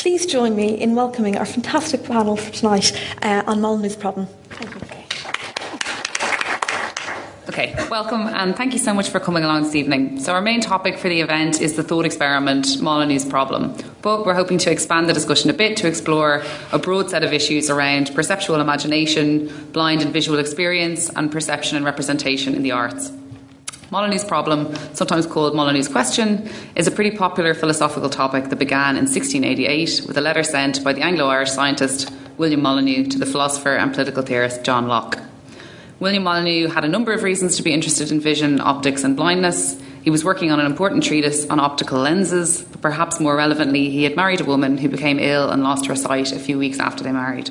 Please join me in welcoming our fantastic panel for tonight uh, on Molyneux's problem. Thank you. Okay, welcome and thank you so much for coming along this evening. So, our main topic for the event is the thought experiment Molyneux's problem, but we're hoping to expand the discussion a bit to explore a broad set of issues around perceptual imagination, blind and visual experience, and perception and representation in the arts. Molyneux's problem, sometimes called Molyneux's question, is a pretty popular philosophical topic that began in 1688 with a letter sent by the Anglo Irish scientist William Molyneux to the philosopher and political theorist John Locke. William Molyneux had a number of reasons to be interested in vision, optics, and blindness. He was working on an important treatise on optical lenses, but perhaps more relevantly, he had married a woman who became ill and lost her sight a few weeks after they married.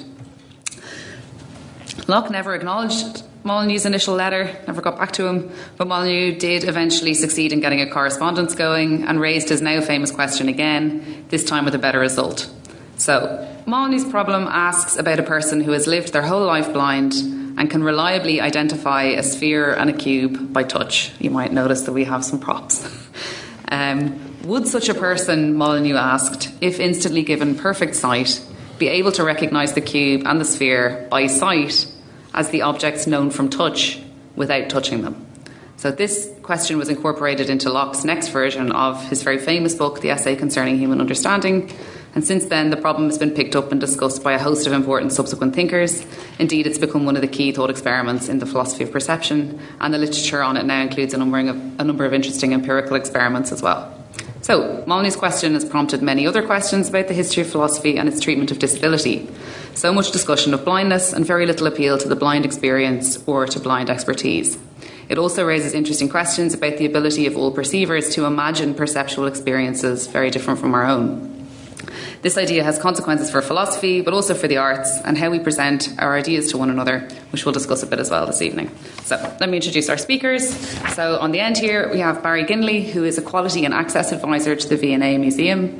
Locke never acknowledged Molyneux's initial letter, never got back to him, but Molyneux did eventually succeed in getting a correspondence going and raised his now famous question again, this time with a better result. So, Molyneux's problem asks about a person who has lived their whole life blind and can reliably identify a sphere and a cube by touch. You might notice that we have some props. Um, would such a person, Molyneux asked, if instantly given perfect sight, be able to recognise the cube and the sphere by sight as the objects known from touch without touching them? So, this question was incorporated into Locke's next version of his very famous book, The Essay Concerning Human Understanding, and since then, the problem has been picked up and discussed by a host of important subsequent thinkers. Indeed, it's become one of the key thought experiments in the philosophy of perception, and the literature on it now includes a number of, a number of interesting empirical experiments as well. So, Molyneux's question has prompted many other questions about the history of philosophy and its treatment of disability. So much discussion of blindness and very little appeal to the blind experience or to blind expertise. It also raises interesting questions about the ability of all perceivers to imagine perceptual experiences very different from our own. This idea has consequences for philosophy, but also for the arts and how we present our ideas to one another, which we'll discuss a bit as well this evening. So, let me introduce our speakers. So, on the end here, we have Barry Ginley, who is a Quality and Access Advisor to the V&A Museum,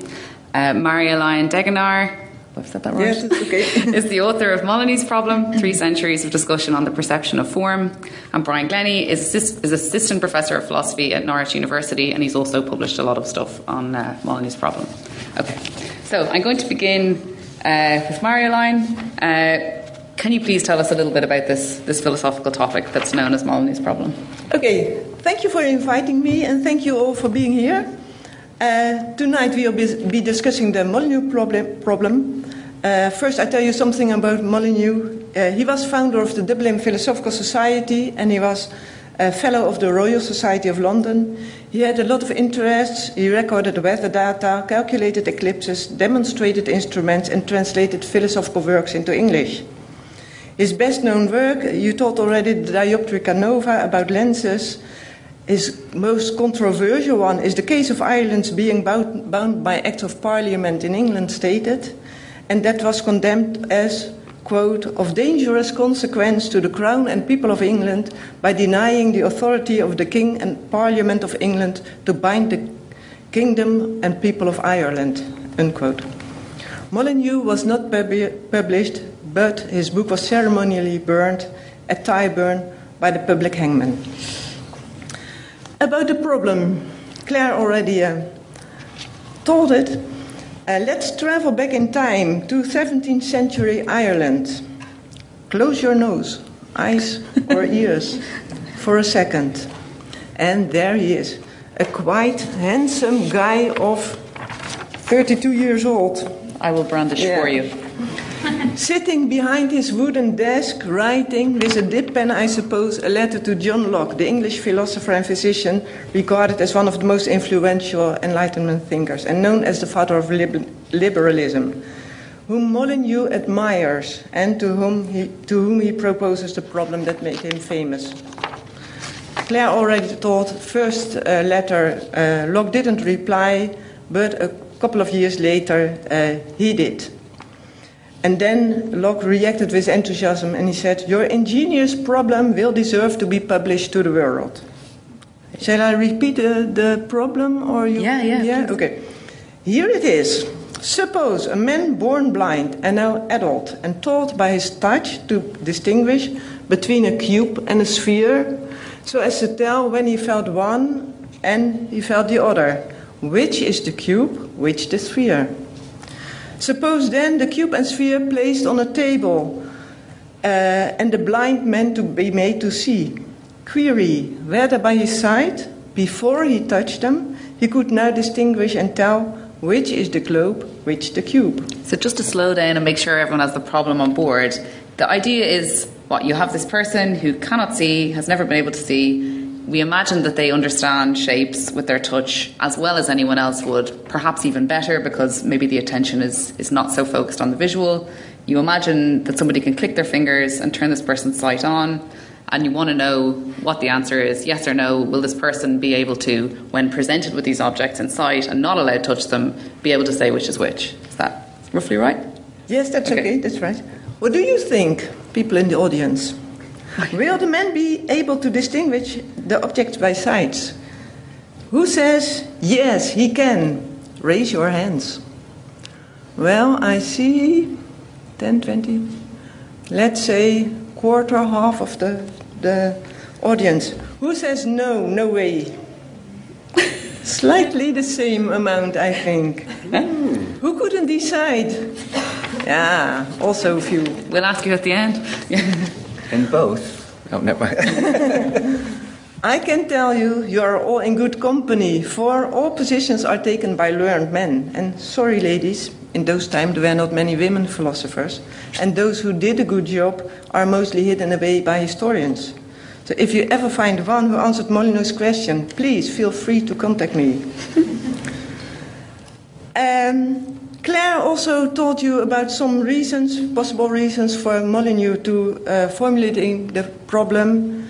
uh, Marjolein Degenaar, I've said that right. Yes, it's okay. is the author of Molyneux's Problem, Three Centuries of Discussion on the Perception of Form. And Brian Glenney is, is Assistant Professor of Philosophy at Norwich University, and he's also published a lot of stuff on uh, Molyneux's Problem. Okay, so I'm going to begin uh, with Marjolein. Uh, can you please tell us a little bit about this, this philosophical topic that's known as Molyneux's Problem? Okay, thank you for inviting me, and thank you all for being here. Uh, tonight we will be discussing the Molyneux problem. problem. Uh, first, I tell you something about Molyneux. Uh, he was founder of the Dublin Philosophical Society and he was a fellow of the Royal Society of London. He had a lot of interests. He recorded weather data, calculated eclipses, demonstrated instruments, and translated philosophical works into English. His best known work, you told already, the Dioptrica Nova about lenses, his most controversial one is the case of Ireland's being bound, bound by Act of Parliament in England stated, and that was condemned as, quote, of dangerous consequence to the Crown and people of England by denying the authority of the King and Parliament of England to bind the kingdom and people of Ireland, unquote. Molyneux was not pub- published, but his book was ceremonially burned at Tyburn by the public hangman. About the problem, Clare already uh, told it. Uh, let's travel back in time to 17th century Ireland. Close your nose, eyes, or ears for a second. And there he is, a quite handsome guy of 32 years old. I will brandish Yeah. for you. Sitting behind his wooden desk, writing with a dip pen, I suppose, a letter to John Locke, the English philosopher and physician, regarded as one of the most influential Enlightenment thinkers and known as the father of lib- liberalism, whom Molyneux admires and to whom, he, to whom he proposes the problem that made him famous. Clare already thought first uh, letter uh, Locke didn't reply, but a couple of years later uh, he did. And then Locke reacted with enthusiasm and he said, Your ingenious problem will deserve to be published to the world. Shall I repeat uh, the problem or you? Yeah, yeah, Yeah, please. okay. Here it is. Suppose a man born blind and now adult and taught by his touch to distinguish between a cube and a sphere so as to tell when he felt one and he felt the other. Which is the cube, which the sphere? Suppose then the cube and sphere placed on a table uh, and the blind man to be made to see. Query whether by his side, before he touched them, he could now distinguish and tell which is the globe, which the cube. So, just to slow down and make sure everyone has the problem on board, the idea is what you have this person who cannot see, has never been able to see. We imagine that they understand shapes with their touch as well as anyone else would, perhaps even better because maybe the attention is, is not so focused on the visual. You imagine that somebody can click their fingers and turn this person's sight on and you want to know what the answer is yes or no. Will this person be able to, when presented with these objects in sight and not allowed to touch them, be able to say which is which? Is that roughly right? Yes, that's okay, okay that's right. What do you think, people in the audience? Will the man be able to distinguish the objects by sight? Who says yes, he can? Raise your hands. Well, I see 10, 20, let's say quarter, half of the the audience. Who says no, no way? Slightly the same amount, I think. Hmm. Who couldn't decide? Yeah, also a few. We'll ask you at the end. In both. Oh, never I can tell you, you are all in good company, for all positions are taken by learned men. And sorry, ladies, in those times there were not many women philosophers, and those who did a good job are mostly hidden away by historians. So if you ever find one who answered Molyneux's question, please feel free to contact me. um, Clare also told you about some reasons, possible reasons for Molyneux to uh, formulating the problem.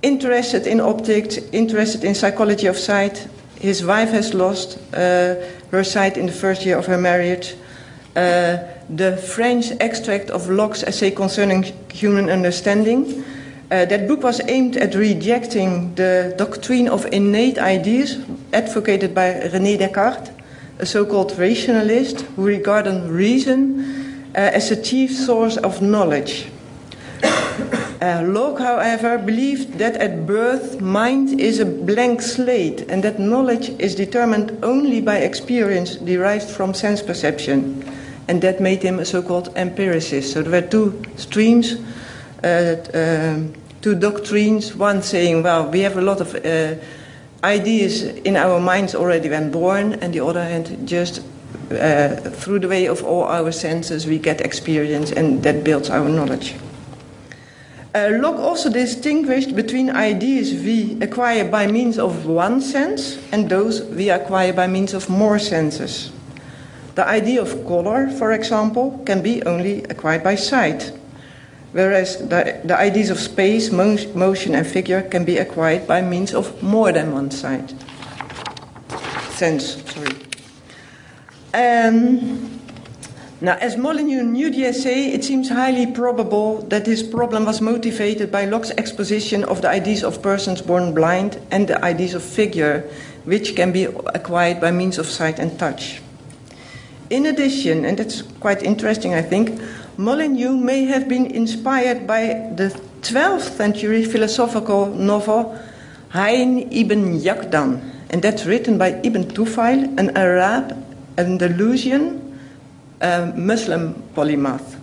Interested in optics, interested in psychology of sight. His wife has lost uh, her sight in the first year of her marriage. Uh, the French extract of Locke's essay concerning human understanding. Uh, that book was aimed at rejecting the doctrine of innate ideas advocated by René Descartes a so called rationalist who regarded reason uh, as the chief source of knowledge. Uh, Locke, however, believed that at birth mind is a blank slate and that knowledge is determined only by experience derived from sense perception. And that made him a so called empiricist. So there were two streams, uh, uh, two doctrines, one saying, well, we have a lot of uh, ideas in our minds already when born, and the other hand, just uh, through the way of all our senses, we get experience, and that builds our knowledge. Uh, Locke also distinguished between ideas we acquire by means of one sense and those we acquire by means of more senses. The idea of color, for example, can be only acquired by sight whereas the, the ideas of space, motion, and figure can be acquired by means of more than one side. Sense, sorry. Um, now, as Molyneux knew the essay, it seems highly probable that his problem was motivated by Locke's exposition of the ideas of persons born blind and the ideas of figure, which can be acquired by means of sight and touch. In addition, and that's quite interesting, I think, Molyneux may have been inspired by the 12th century philosophical novel Hayy ibn Yaqdan, and that's written by Ibn Tufail, an Arab, Andalusian uh, Muslim polymath.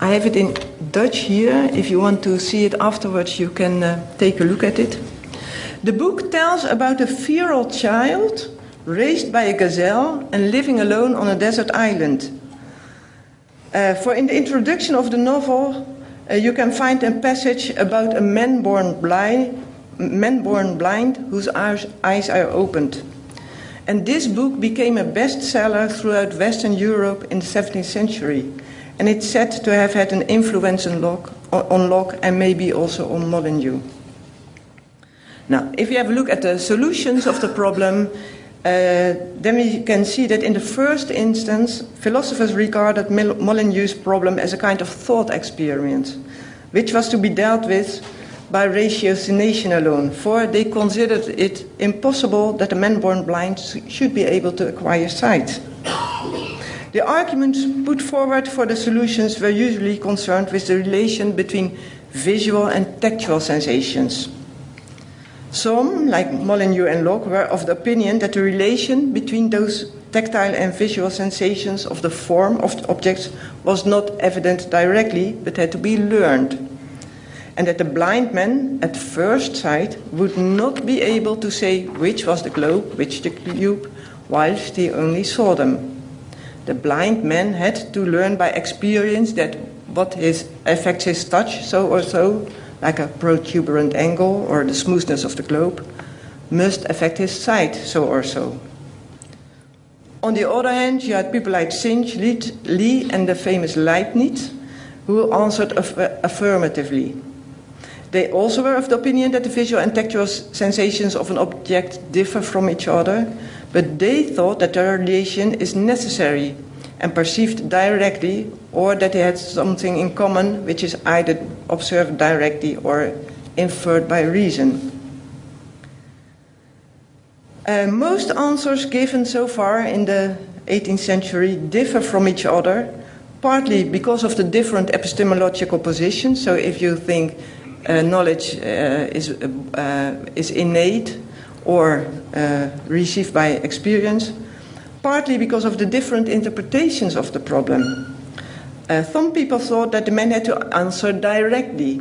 I have it in Dutch here. If you want to see it afterwards, you can uh, take a look at it. The book tells about a feral child raised by a gazelle and living alone on a desert island. Uh, for in the introduction of the novel, uh, you can find a passage about a man born blind, man born blind whose eyes are opened. And this book became a bestseller throughout Western Europe in the 17th century. And it's said to have had an influence on Locke, on Locke and maybe also on Molyneux. Now, if you have a look at the solutions of the problem, Uh, then we can see that in the first instance, philosophers regarded Molyneux's problem as a kind of thought experience, which was to be dealt with by ratiocination alone, for they considered it impossible that a man born blind should be able to acquire sight. The arguments put forward for the solutions were usually concerned with the relation between visual and tactual sensations. Some, like Molyneux and Locke, were of the opinion that the relation between those tactile and visual sensations of the form of the objects was not evident directly, but had to be learned. And that the blind man, at first sight, would not be able to say which was the globe, which the cube, whilst he only saw them. The blind man had to learn by experience that what his affects his touch, so or so, like a protuberant angle or the smoothness of the globe, must affect his sight, so or so. On the other hand, you had people like Synge, Lee, and the famous Leibniz, who answered aff- affirmatively. They also were of the opinion that the visual and tactual sensations of an object differ from each other, but they thought that the relation is necessary and perceived directly, or that they had something in common which is either observed directly or inferred by reason. Uh, most answers given so far in the 18th century differ from each other, partly because of the different epistemological positions. So, if you think uh, knowledge uh, is, uh, is innate or uh, received by experience, partly because of the different interpretations of the problem. Uh, some people thought that the man had to answer directly,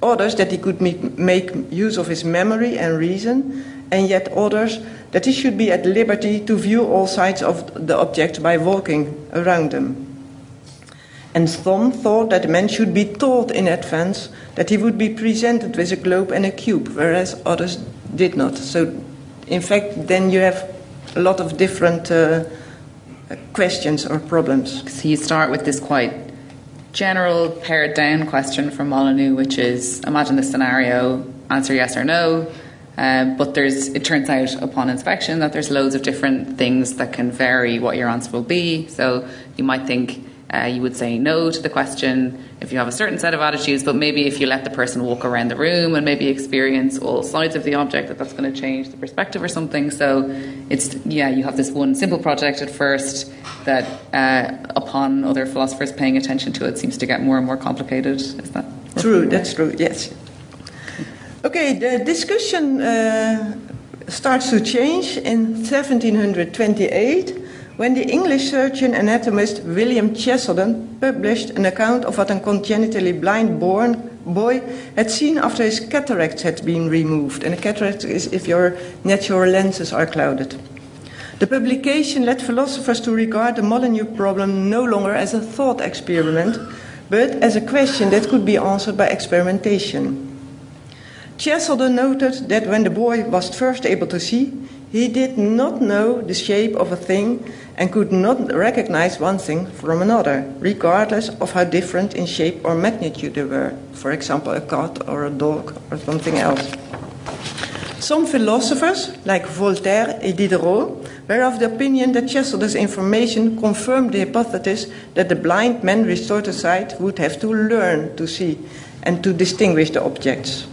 others that he could make use of his memory and reason, and yet others that he should be at liberty to view all sides of the object by walking around them. And some thought that the man should be told in advance that he would be presented with a globe and a cube, whereas others did not. So, in fact, then you have a lot of different uh, questions or problems. So, you start with this quite general, pared down question from Molyneux, which is imagine this scenario, answer yes or no um, but there's, it turns out upon inspection that there's loads of different things that can vary what your answer will be. So you might think uh, you would say no to the question if you have a certain set of attitudes, but maybe if you let the person walk around the room and maybe experience all sides of the object, that that's going to change the perspective or something. So it's yeah, you have this one simple project at first that, uh, upon other philosophers paying attention to it, seems to get more and more complicated. Is that true? That's true. Yes. Okay, the discussion uh, starts to change in 1728 when the English surgeon anatomist William Cheselden published an account of what a congenitally blind born boy had seen after his cataracts had been removed. And a cataract is if your natural lenses are clouded. The publication led philosophers to regard the Molyneux problem no longer as a thought experiment, but as a question that could be answered by experimentation. Cheselden noted that when the boy was first able to see, he did not know the shape of a thing and could not recognize one thing from another, regardless of how different in shape or magnitude they were. For example, a cat or a dog or something else. Some philosophers, like Voltaire and Diderot, were of the opinion that Cheselden's information confirmed the hypothesis that the blind man restored to sight would have to learn to see and to distinguish the objects.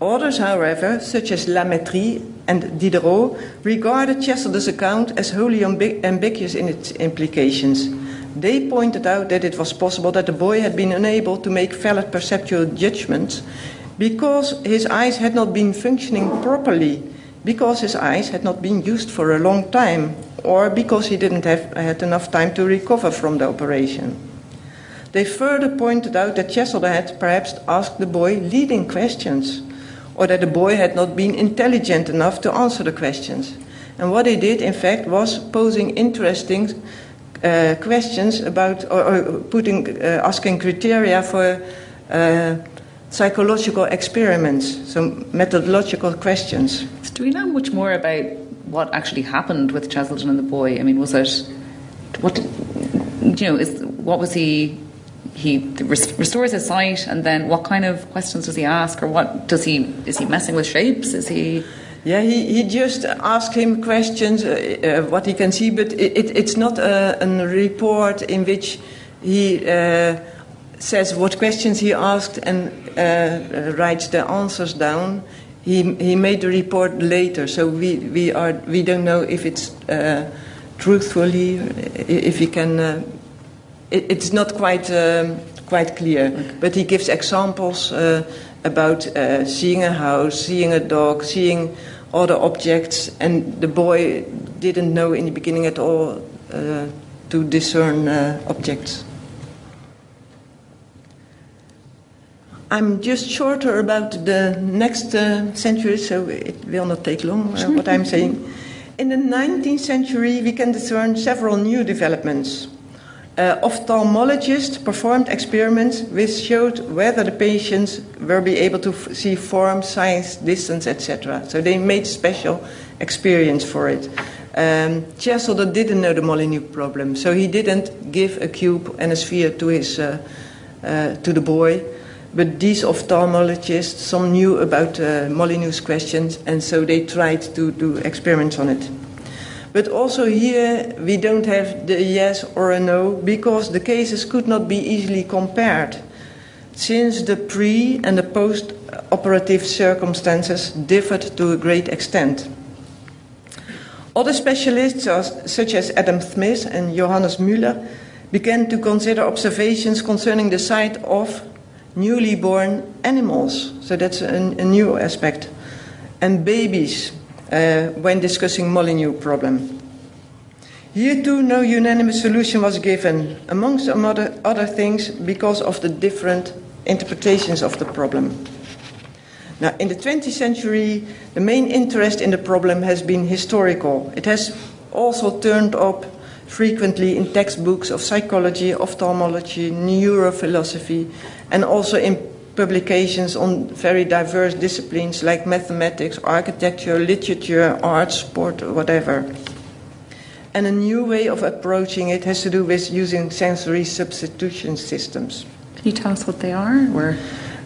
Others, however, such as La Mettrie and Diderot, regarded Cheselden's account as wholly ambiguous in its implications. They pointed out that it was possible that the boy had been unable to make valid perceptual judgments because his eyes had not been functioning properly, because his eyes had not been used for a long time, or because he didn't have had enough time to recover from the operation. They further pointed out that Cheselden had perhaps asked the boy leading questions or that the boy had not been intelligent enough to answer the questions. And what he did, in fact, was posing interesting uh, questions about, or, or putting, uh, asking criteria for uh, psychological experiments, some methodological questions. So do we know much more about what actually happened with Cheselden and the boy? I mean, was it what? You know, is what was he he restores his sight, and then what kind of questions does he ask, or what does he is he messing with shapes? Is he? Yeah, he, he just asks him questions, uh, uh, what he can see, but it, it, it's not a, a, report in which he uh, says what questions he asked and uh, writes the answers down. He, he made the report later, so we, we, are, we don't know if it's uh, truthfully, if he can uh, it, it's not quite um, quite clear. Okay. But he gives examples uh, about uh, seeing a house, seeing a dog, seeing other objects, and the boy didn't know in the beginning at all uh, to discern uh, objects. I'm just shorter about the next uh, century, so it will not take long uh, what I'm saying. In the 19th century, we can discern several new developments. Uh, ophthalmologists performed experiments which showed whether the patients were be able to f- see form, size, distance, etc. So they made special experience for it. Um, didn't know the Molyneux problem, so he didn't give a cube and a sphere to his uh, uh, to the boy. But these ophthalmologists, some knew about uh, Molyneux's questions, and so they tried to do experiments on it. But also here we don't have the yes or a no because the cases could not be easily compared, since the pre and the post operative circumstances differed to a great extent. Other specialists, such as Adam Smith and Johannes Müller, began to consider observations concerning the sight of newly born animals. So that's a, a new aspect. And babies uh, when discussing Molyneux problem. Here too, no unanimous solution was given, amongst other, other things, because of the different interpretations of the problem. Now, in the 20th century, the main interest in the problem has been historical. It has also turned up frequently in textbooks of psychology, ophthalmology, neurophilosophy, and also in publications on very diverse disciplines like mathematics, architecture, literature, art, sport, whatever. And a new way of approaching it has to do with using sensory substitution systems. Can you tell us what they are? Or?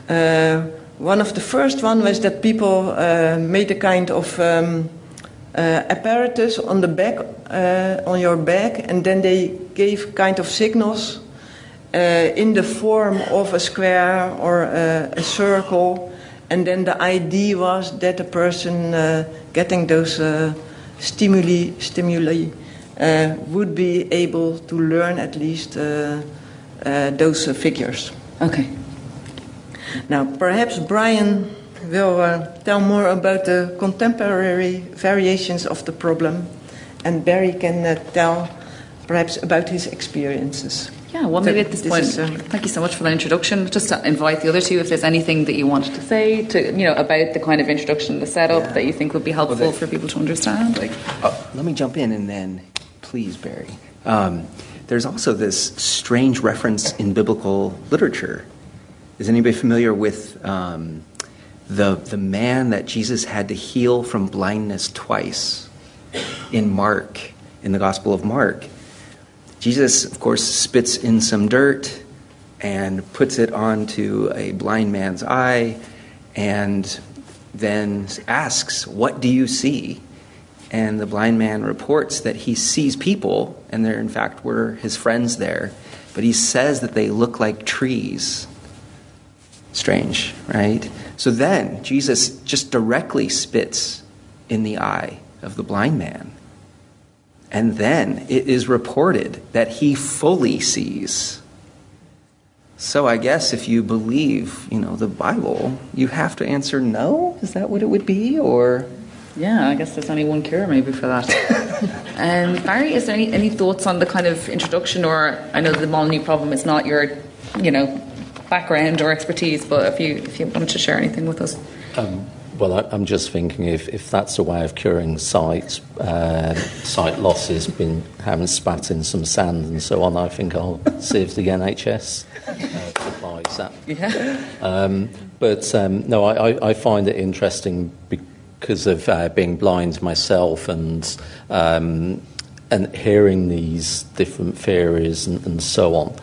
Uh, one of the first one was that people uh, made a kind of um, uh, apparatus on the back, uh, on your back, and then they gave kind of signals in the form of a square or a, a, circle, and then the idea was that the person uh, getting those uh, stimuli stimuli uh, would be able to learn at least uh, uh, those figures. Okay. Now, perhaps Brian will tell more about the contemporary variations of the problem, and Barry can tell perhaps about his experiences. Yeah, well, maybe at this, this point, is, um, thank you so much for that introduction. Just to invite the other two, if there's anything that you wanted to say, to you know, about the kind of introduction, the setup yeah. that you think would be helpful well, for people to understand. Like, uh, let me jump in and then, please, Barry. Um, there's also this strange reference in biblical literature. Is anybody familiar with um, the the man that Jesus had to heal from blindness twice in Mark, in the Gospel of Mark? Jesus, of course, spits in some dirt and puts it onto a blind man's eye and then asks, What do you see? And the blind man reports that he sees people, and there, in fact, were his friends there, but he says that they look like trees. Strange, right? So then, Jesus just directly spits in the eye of the blind man. And then it is reported that he fully sees. So I guess if you believe, you know, the Bible, you have to answer no. Is that what it would be, or? Yeah, I guess there's only one cure maybe for that. um, Barry, is there any, any thoughts on the kind of introduction, or I know the Molyneux problem is not your, you know, background or expertise, but if you if you wanted to share anything with us. Um, well, I, am just thinking if, if that's a way of curing sight uh, sight losses, been having spat in some sand and so on, I think I'll see if the NHS uh, supplies that. Yeah. Um, but um, no, I, I, find it interesting because of uh, being blind myself and um, and hearing these different theories and, and so on.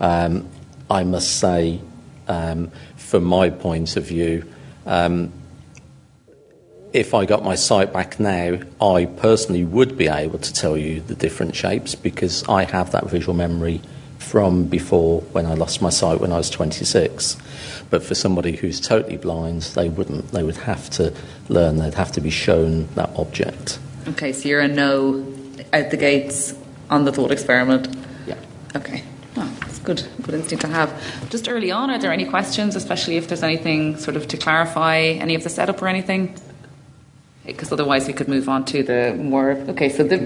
Um, I must say, um, from my point of view. Um, if I got my sight back now, I personally would be able to tell you the different shapes because I have that visual memory from before when I lost my sight when I was 26. But for somebody who's totally blind, they wouldn't. They would have to learn, they'd have to be shown that object. Okay, so you're a no out the gates on the thought experiment? Yeah. Okay. Oh, that's good, good instinct to have. Just early on, are there any questions, especially if there's anything sort of to clarify any of the setup or anything? Because otherwise we could move on to the more okay so the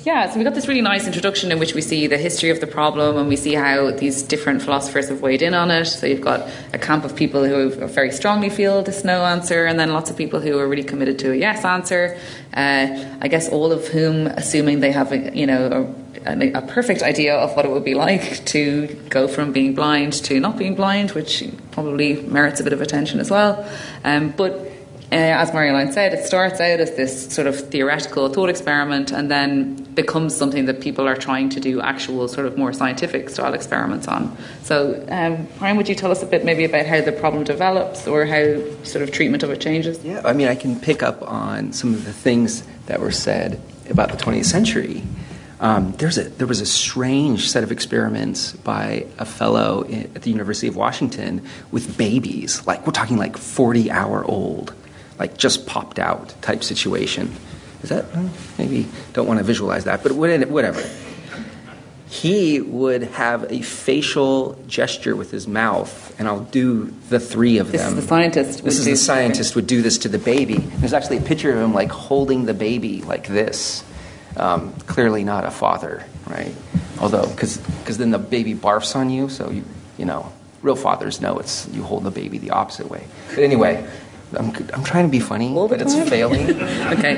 yeah so we got this really nice introduction in which we see the history of the problem and we see how these different philosophers have weighed in on it. So you've got a camp of people who very strongly feel this no answer and then lots of people who are really committed to a yes answer uh, I guess all of whom assuming they have a, you know a, a perfect idea of what it would be like to go from being blind to not being blind which probably merits a bit of attention as well. Um, but as Marjolein said, it starts out as this sort of theoretical thought experiment and then becomes something that people are trying to do actual, sort of more scientific style experiments on. So, um, Brian, would you tell us a bit maybe about how the problem develops or how sort of treatment of it changes? Yeah, I mean, I can pick up on some of the things that were said about the 20th century. Um, there's a, there was a strange set of experiments by a fellow at the University of Washington with babies, like we're talking like 40 hour old like just popped out type situation. Is that maybe don't want to visualize that, but whatever. He would have a facial gesture with his mouth, and I'll do the three of this them. This is the scientist. This is the scientist would do this to the baby. There's actually a picture of him like holding the baby like this. Um, clearly not a father, right? Although, because then the baby barfs on you, so you you know, real fathers know it's you hold the baby the opposite way. But anyway, I'm, I'm trying to be funny, but it's failing. okay.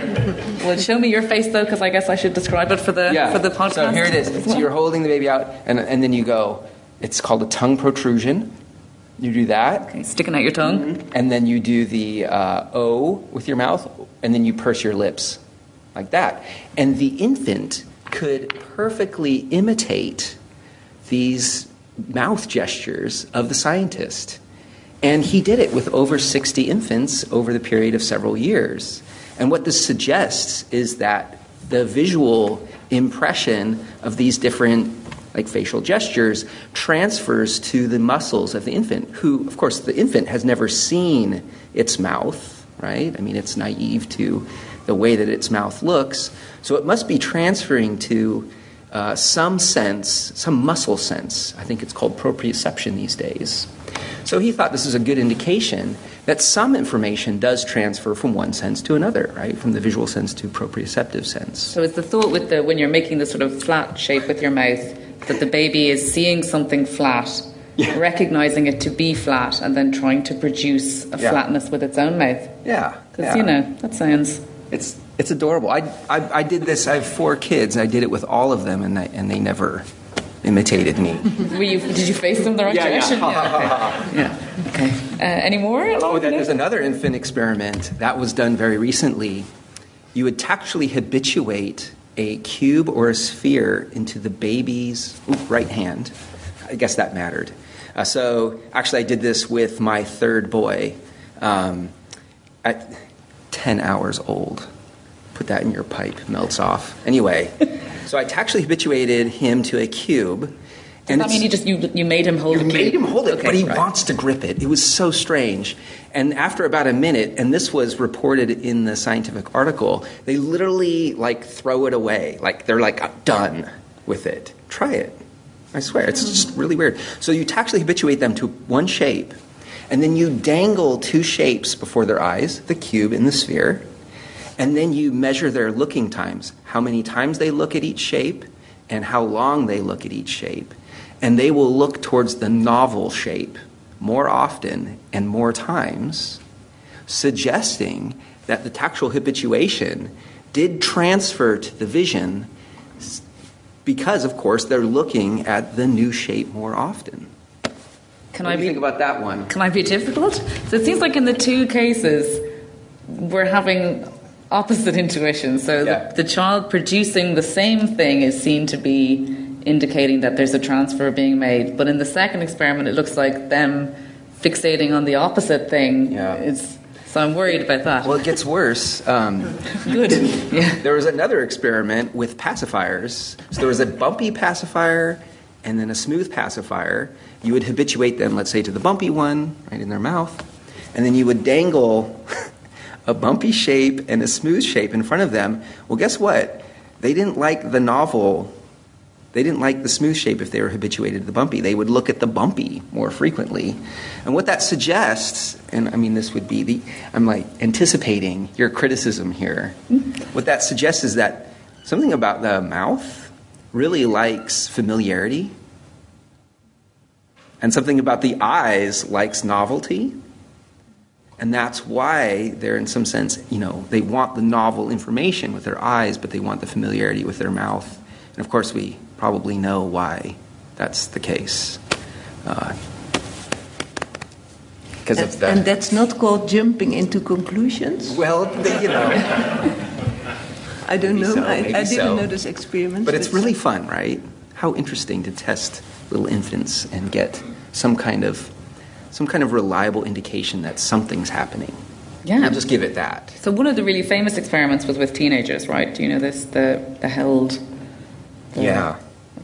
Well, show me your face though, because I guess I should describe it for the yeah. for the podcast. So here it is. So you're holding the baby out, and and then you go. It's called a tongue protrusion. You do that. Okay, sticking out your tongue. Mm-hmm. And then you do the uh, O with your mouth, and then you purse your lips, like that. And the infant could perfectly imitate these mouth gestures of the scientist. And he did it with over 60 infants over the period of several years. And what this suggests is that the visual impression of these different like facial gestures transfers to the muscles of the infant who of course the infant has never seen its mouth right i mean it's naive to the way that its mouth looks so it must be transferring to uh, some sense some muscle sense i think it's called proprioception these days so he thought this is a good indication that some information does transfer from one sense to another, right? From the visual sense to proprioceptive sense. So it's the thought with the when you're making the sort of flat shape with your mouth that the baby is seeing something flat, yeah. recognizing it to be flat, and then trying to produce a yeah. flatness with its own mouth. Yeah, because yeah. you know that sounds. It's it's adorable. I, I I did this. I have four kids. I did it with all of them, and they, and they never imitated me. you, did you face them the right yeah, direction? Yeah. yeah. Okay. Uh, any more? Oh, there's another infant experiment that was done very recently. You would tactually habituate a cube or a sphere into the baby's ooh, right hand. I guess that mattered. Uh, so actually, I did this with my third boy um, at 10 hours old. Put that in your pipe, Meltzoff. Anyway. So I tactually habituated him to a cube. Does and that mean you just you, you made him hold you the made him hold it, okay, but he right. wants to grip it. It was so strange. And after about a minute, and this was reported in the scientific article, they literally like throw it away. Like they're like done with it. Try it. I swear, it's just really weird. So you tactually habituate them to one shape, and then you dangle two shapes before their eyes, the cube and the sphere, and then you measure their looking times, how many times they look at each shape and how long they look at each shape. And they will look towards the novel shape more often and more times, suggesting that the tactual habituation did transfer to the vision because, of course, they're looking at the new shape more often. Can what I be, think about that one? Can I be difficult? So it seems like in the two cases, we're having opposite intuition. So yeah. the, the, child producing the same thing is seen to be indicating that there's a transfer being made. But in the second experiment, it looks like them fixating on the opposite thing. Yeah. It's, so I'm worried about that. Well, it gets worse. Um, Good. Yeah. There was another experiment with pacifiers. So there was a bumpy pacifier and then a smooth pacifier. You would habituate them, let's say, to the bumpy one, right in their mouth, and then you would dangle a bumpy shape and a smooth shape in front of them, well, guess what? They didn't like the novel They didn't like the smooth shape if they were habituated to the bumpy. They would look at the bumpy more frequently. And what that suggests, and I mean, this would be the, I'm like anticipating your criticism here. Mm-hmm. What that suggests is that something about the mouth really likes familiarity, and something about the eyes likes novelty. And that's why they're, in some sense, you know, they want the novel information with their eyes, but they want the familiarity with their mouth. And of course, we probably know why that's the case. Uh, because of that. And that's not called jumping into conclusions? Well, you know. I don't Maybe know. so, I, I didn't so. know this experiment. But it's really fun, right? How interesting to test little infants and get some kind of some kind of reliable indication that something's happening. Yeah. We'll just give it that. So one of the really famous experiments was with teenagers, right? Do you know this? The the held. the- Yeah.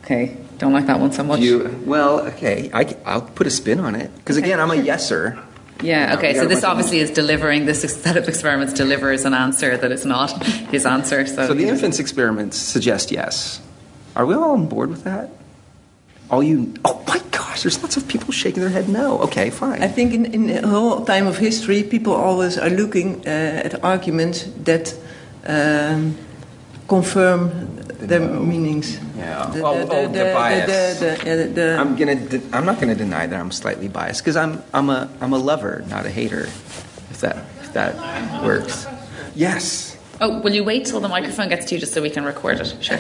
Okay. Don't like that one so much. You well, okay. I, I'll put a spin on it because again, I'm a yeser. yeah. Okay. So this obviously is delivering. This set of experiments delivers an answer that is not his answer. So, So the infants experiments suggest yes. Are we all on board with that? All you? Oh my gosh! There's lots of people shaking their head no. Okay, fine. I think in, in the whole time of history, people always are looking uh, at arguments that um, confirm their no. meanings. Yeah. The, Oh, oh, the bias. The, the, the, the, I'm gonna. De- I'm not gonna deny that I'm slightly biased because I'm. I'm a. I'm a lover, not a hater. If that. If that works. Yes. Oh, will you wait till the microphone gets to you just so we can record it? Sure.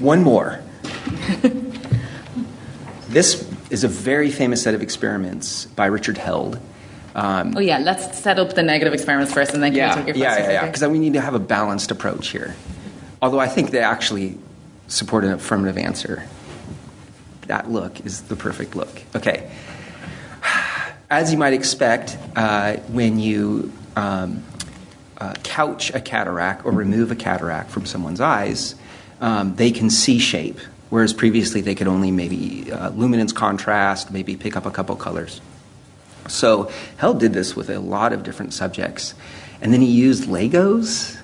One more. this is a very famous set of experiments by Richard Held. Um, Oh yeah. Let's set up the negative experiments first, and then can yeah, take your yeah, questions. yeah, yeah. okay? Because we need to have a balanced approach here. Although I think they actually support an affirmative answer. That look is the perfect look. Okay. As you might expect, uh, when you um, uh, couch a cataract or remove a cataract from someone's eyes, um, they can see shape, whereas previously they could only maybe uh, luminance contrast, maybe pick up a couple colors. So Held did this with a lot of different subjects, and then he used Legos,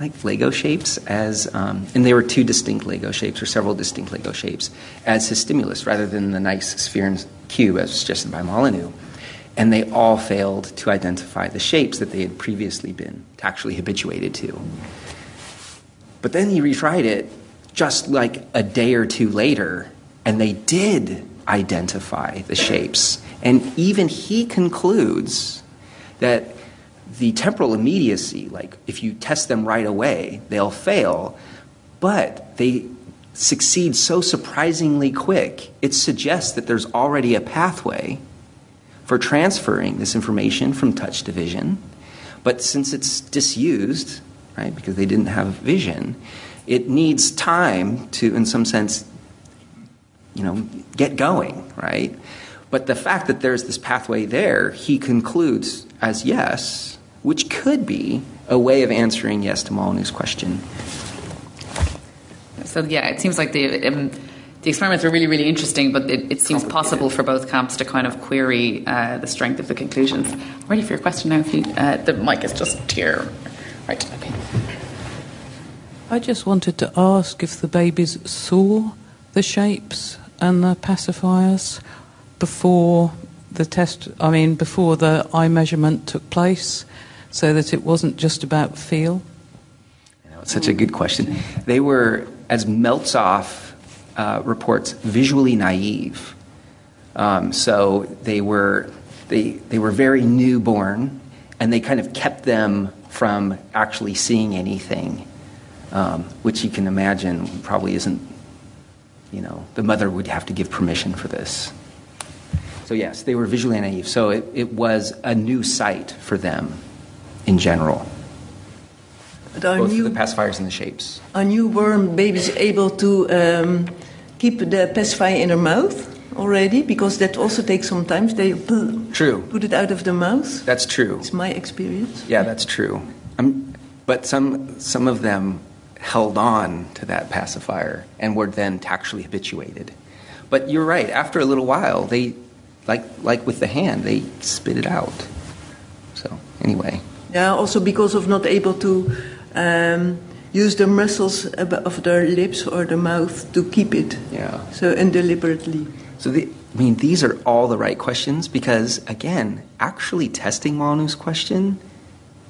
like Lego shapes, as um, and they were two distinct Lego shapes or several distinct Lego shapes as his stimulus, rather than the nice sphere and cube as suggested by Molyneux. And they all failed to identify the shapes that they had previously been tactually habituated to. But then he retried it just like a day or two later, and they did identify the shapes. And even he concludes that the temporal immediacy, like if you test them right away, they'll fail, but they succeed so surprisingly quick, it suggests that there's already a pathway for transferring this information from touch to vision. But since it's disused, right, because they didn't have vision, it needs time to, in some sense, you know, get going, right? But the fact that there's this pathway there, he concludes as yes, which could be a way of answering yes to Molyneux's question. So yeah, it seems like the um, the experiments were really really interesting, but it, it seems possible for both camps to kind of query uh, the strength of the conclusions. Ready for your question now? If you, uh, the mic is just here. Right. Okay. I just wanted to ask if the babies saw the shapes and the pacifiers before the test, I mean, before the eye measurement took place, so that it wasn't just about feel. You know, it's such a good question. They were, as Meltzoff uh, reports, visually naive. Um, so they were, they, they were very newborn, and they kind of kept them from actually seeing anything, um, which you can imagine probably isn't, you know, the mother would have to give permission for this. So, yes, they were visually naive. So it, it was a new sight for them in general, But are both new, the pacifiers and the shapes. are newborn babies able to um, keep the pacifier in their mouth already? Because that also takes some time. They True. put it out of the mouth. That's true. It's my experience. Yeah, that's true. Um, but some some of them held on to that pacifier and were then tactually habituated. But you're right. After a little while, they like like with the hand, they spit it out. So anyway, Yeah, also because of not able to um, use the muscles of their lips or the mouth to keep it. Yeah. So and deliberately. So the, I mean, these are all the right questions because, again, actually testing Molyneux's question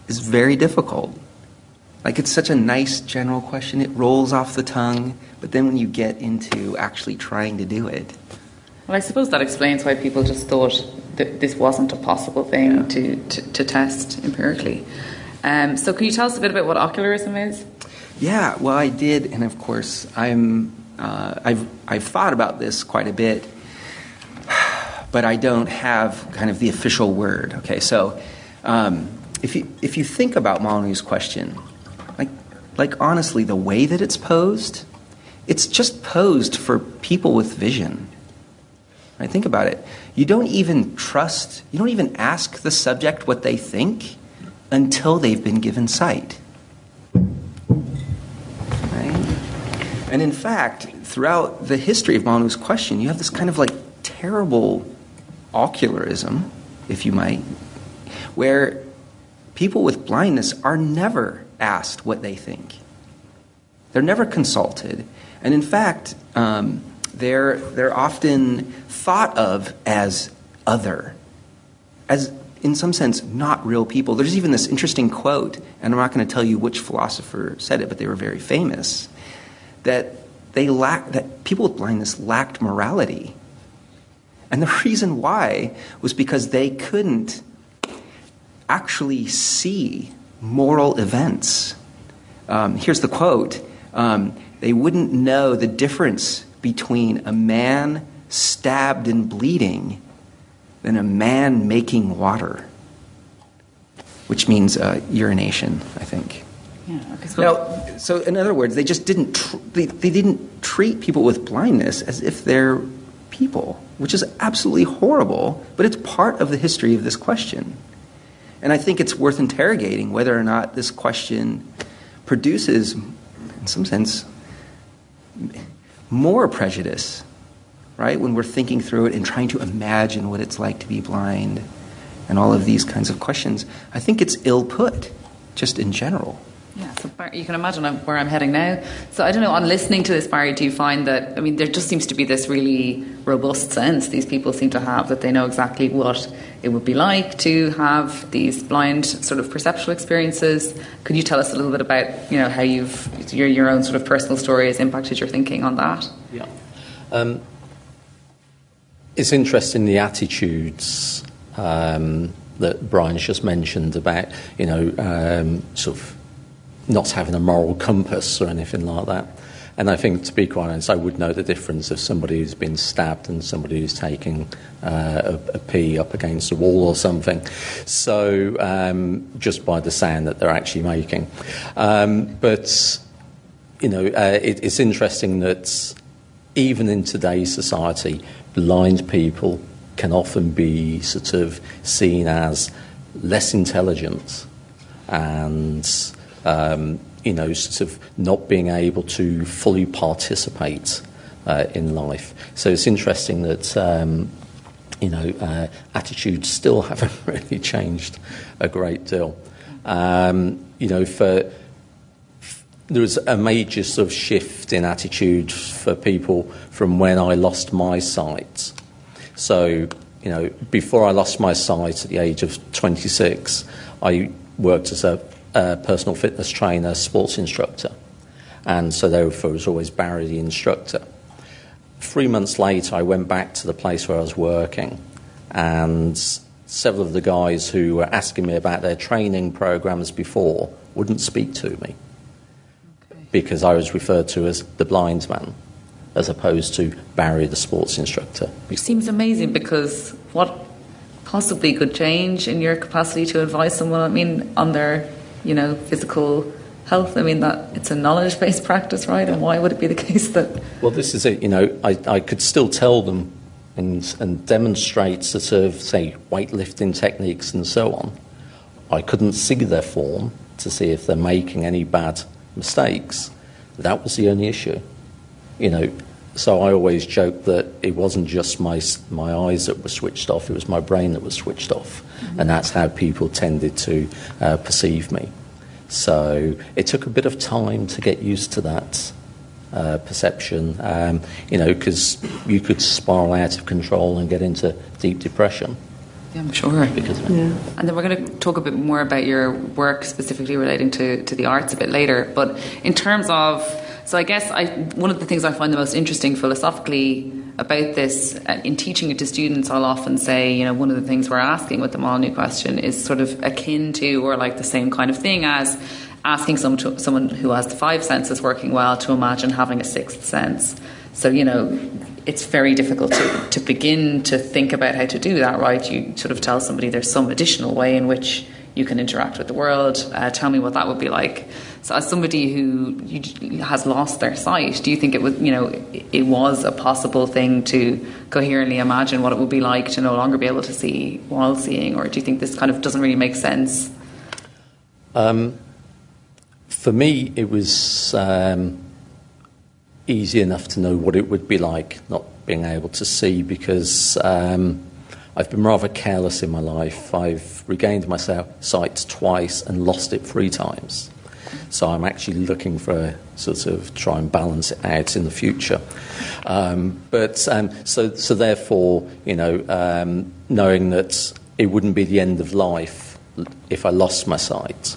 is very difficult. Like it's such a nice general question; it rolls off the tongue. But then when you get into actually trying to do it, well, I suppose that explains why people just thought that this wasn't a possible thing Yeah. to, to, to test empirically. Um, so, can you tell us a bit about what ocularism is? Yeah, well, I did, and of course, I'm. Uh, I've I've thought about this quite a bit, but I don't have kind of the official word. Okay, so um, if you if you think about Molyneux's question, like honestly, the way that it's posed, it's just posed for people with vision. Right? Think about it. You don't even trust. You don't even ask the subject what they think until they've been given sight. Right? And in fact, throughout the history of Molyneux's question, you have this kind of like terrible ocularism, if you might, where people with blindness are never asked what they think. They're never consulted. And in fact, um, they're, they're often thought of as other, as in some sense not real people. There's even this interesting quote, and I'm not going to tell you which philosopher said it, but they were very famous, that they lack that people with blindness lacked morality. And the reason why was because they couldn't actually see moral events. Um, here's the quote um, They wouldn't know the difference between a man stabbed and bleeding than a man making water, which means uh, urination, I think. Yeah, okay, so Now, so in other words, they just didn't tr- they, they didn't treat people with blindness as if they're people, which is absolutely horrible. But it's part of the history of this question, and I think it's worth interrogating whether or not this question produces, in some sense, more prejudice. Right when we're thinking through it and trying to imagine what it's like to be blind, and all of these kinds of questions, I think it's ill put, just in general. Yeah, so Bar- you can imagine I'm- where I'm heading now. So I don't know. On listening to this, Barry, do you find that? I mean, there just seems to be this really robust sense these people seem to have that they know exactly what it would be like to have these blind sort of perceptual experiences. Could you tell us a little bit about you know how you've your your own sort of personal story has impacted your thinking on that? Yeah. Um, it's interesting the attitudes um, that Brian's just mentioned about, you know, um, sort of not having a moral compass or anything like that. And I think, to be quite honest, I would know the difference of somebody who's been stabbed and somebody who's taking uh, a, a pee up against a wall or something. So, um, just by the sound that they're actually making. Um, but, you know, uh, it, it's interesting that even in today's society, blind people can often be sort of seen as less intelligent and um, you know sort of not being able to fully participate uh, in life. So it's interesting that um, you know uh, attitudes still haven't really changed a great deal. Um, you know for there was a major sort of shift in attitude for people from when I lost my sight. So, you know, before I lost my sight at the age of 26, I worked as a, a personal fitness trainer, sports instructor. And so therefore it was always Barry the instructor. Three months later, I went back to the place where I was working, and several of the guys who were asking me about their training programs before wouldn't speak to me because I was referred to as the blind man as opposed to Barry, the sports instructor. Which seems amazing because what possibly could change in your capacity to advise someone? I mean, on their you know physical health. I mean that it's a knowledge based practice, right? And why would it be the case that Well, this is it. You know, I, I could still tell them and, and demonstrate sort of, say, weightlifting techniques and so on. I couldn't see their form to see if they're making any bad mistakes. That was the only issue. You know, so I always joke that it wasn't just my, my eyes that were switched off, it was my brain that was switched off. And that's how people tended to uh, perceive me. So it took a bit of time to get used to that uh, perception, um, you know, because you could spiral out of control and get into deep depression. Yeah, I'm sure. Because of it. Yeah. And then we're going to talk a bit more about your work specifically relating to, to the arts a bit later. But in terms of, so I guess I, one of the things I find the most interesting philosophically about this uh, in teaching it to students, I'll often say, you know, one of the things we're asking with the Molyneux question is sort of akin to or like the same kind of thing as asking someone, someone who has the five senses working well to imagine having a sixth sense. So, you know, it's very difficult to, to begin to think about how to do that, right? You sort of tell somebody there's some additional way in which you can interact with the world. Uh, tell me what that would be like. So, as somebody who has lost their sight, do you think it was, you know, it, was a possible thing to coherently imagine what it would be like to no longer be able to see while seeing, or do you think this kind of doesn't really make sense? Um, for me, it was um, easy enough to know what it would be like not being able to see because um, I've been rather careless in my life. I've regained my sight twice and lost it three times. So I'm actually looking for a sort of try and balance it out in the future. Um, but um, so so therefore, you know, um, knowing that it wouldn't be the end of life if I lost my sight.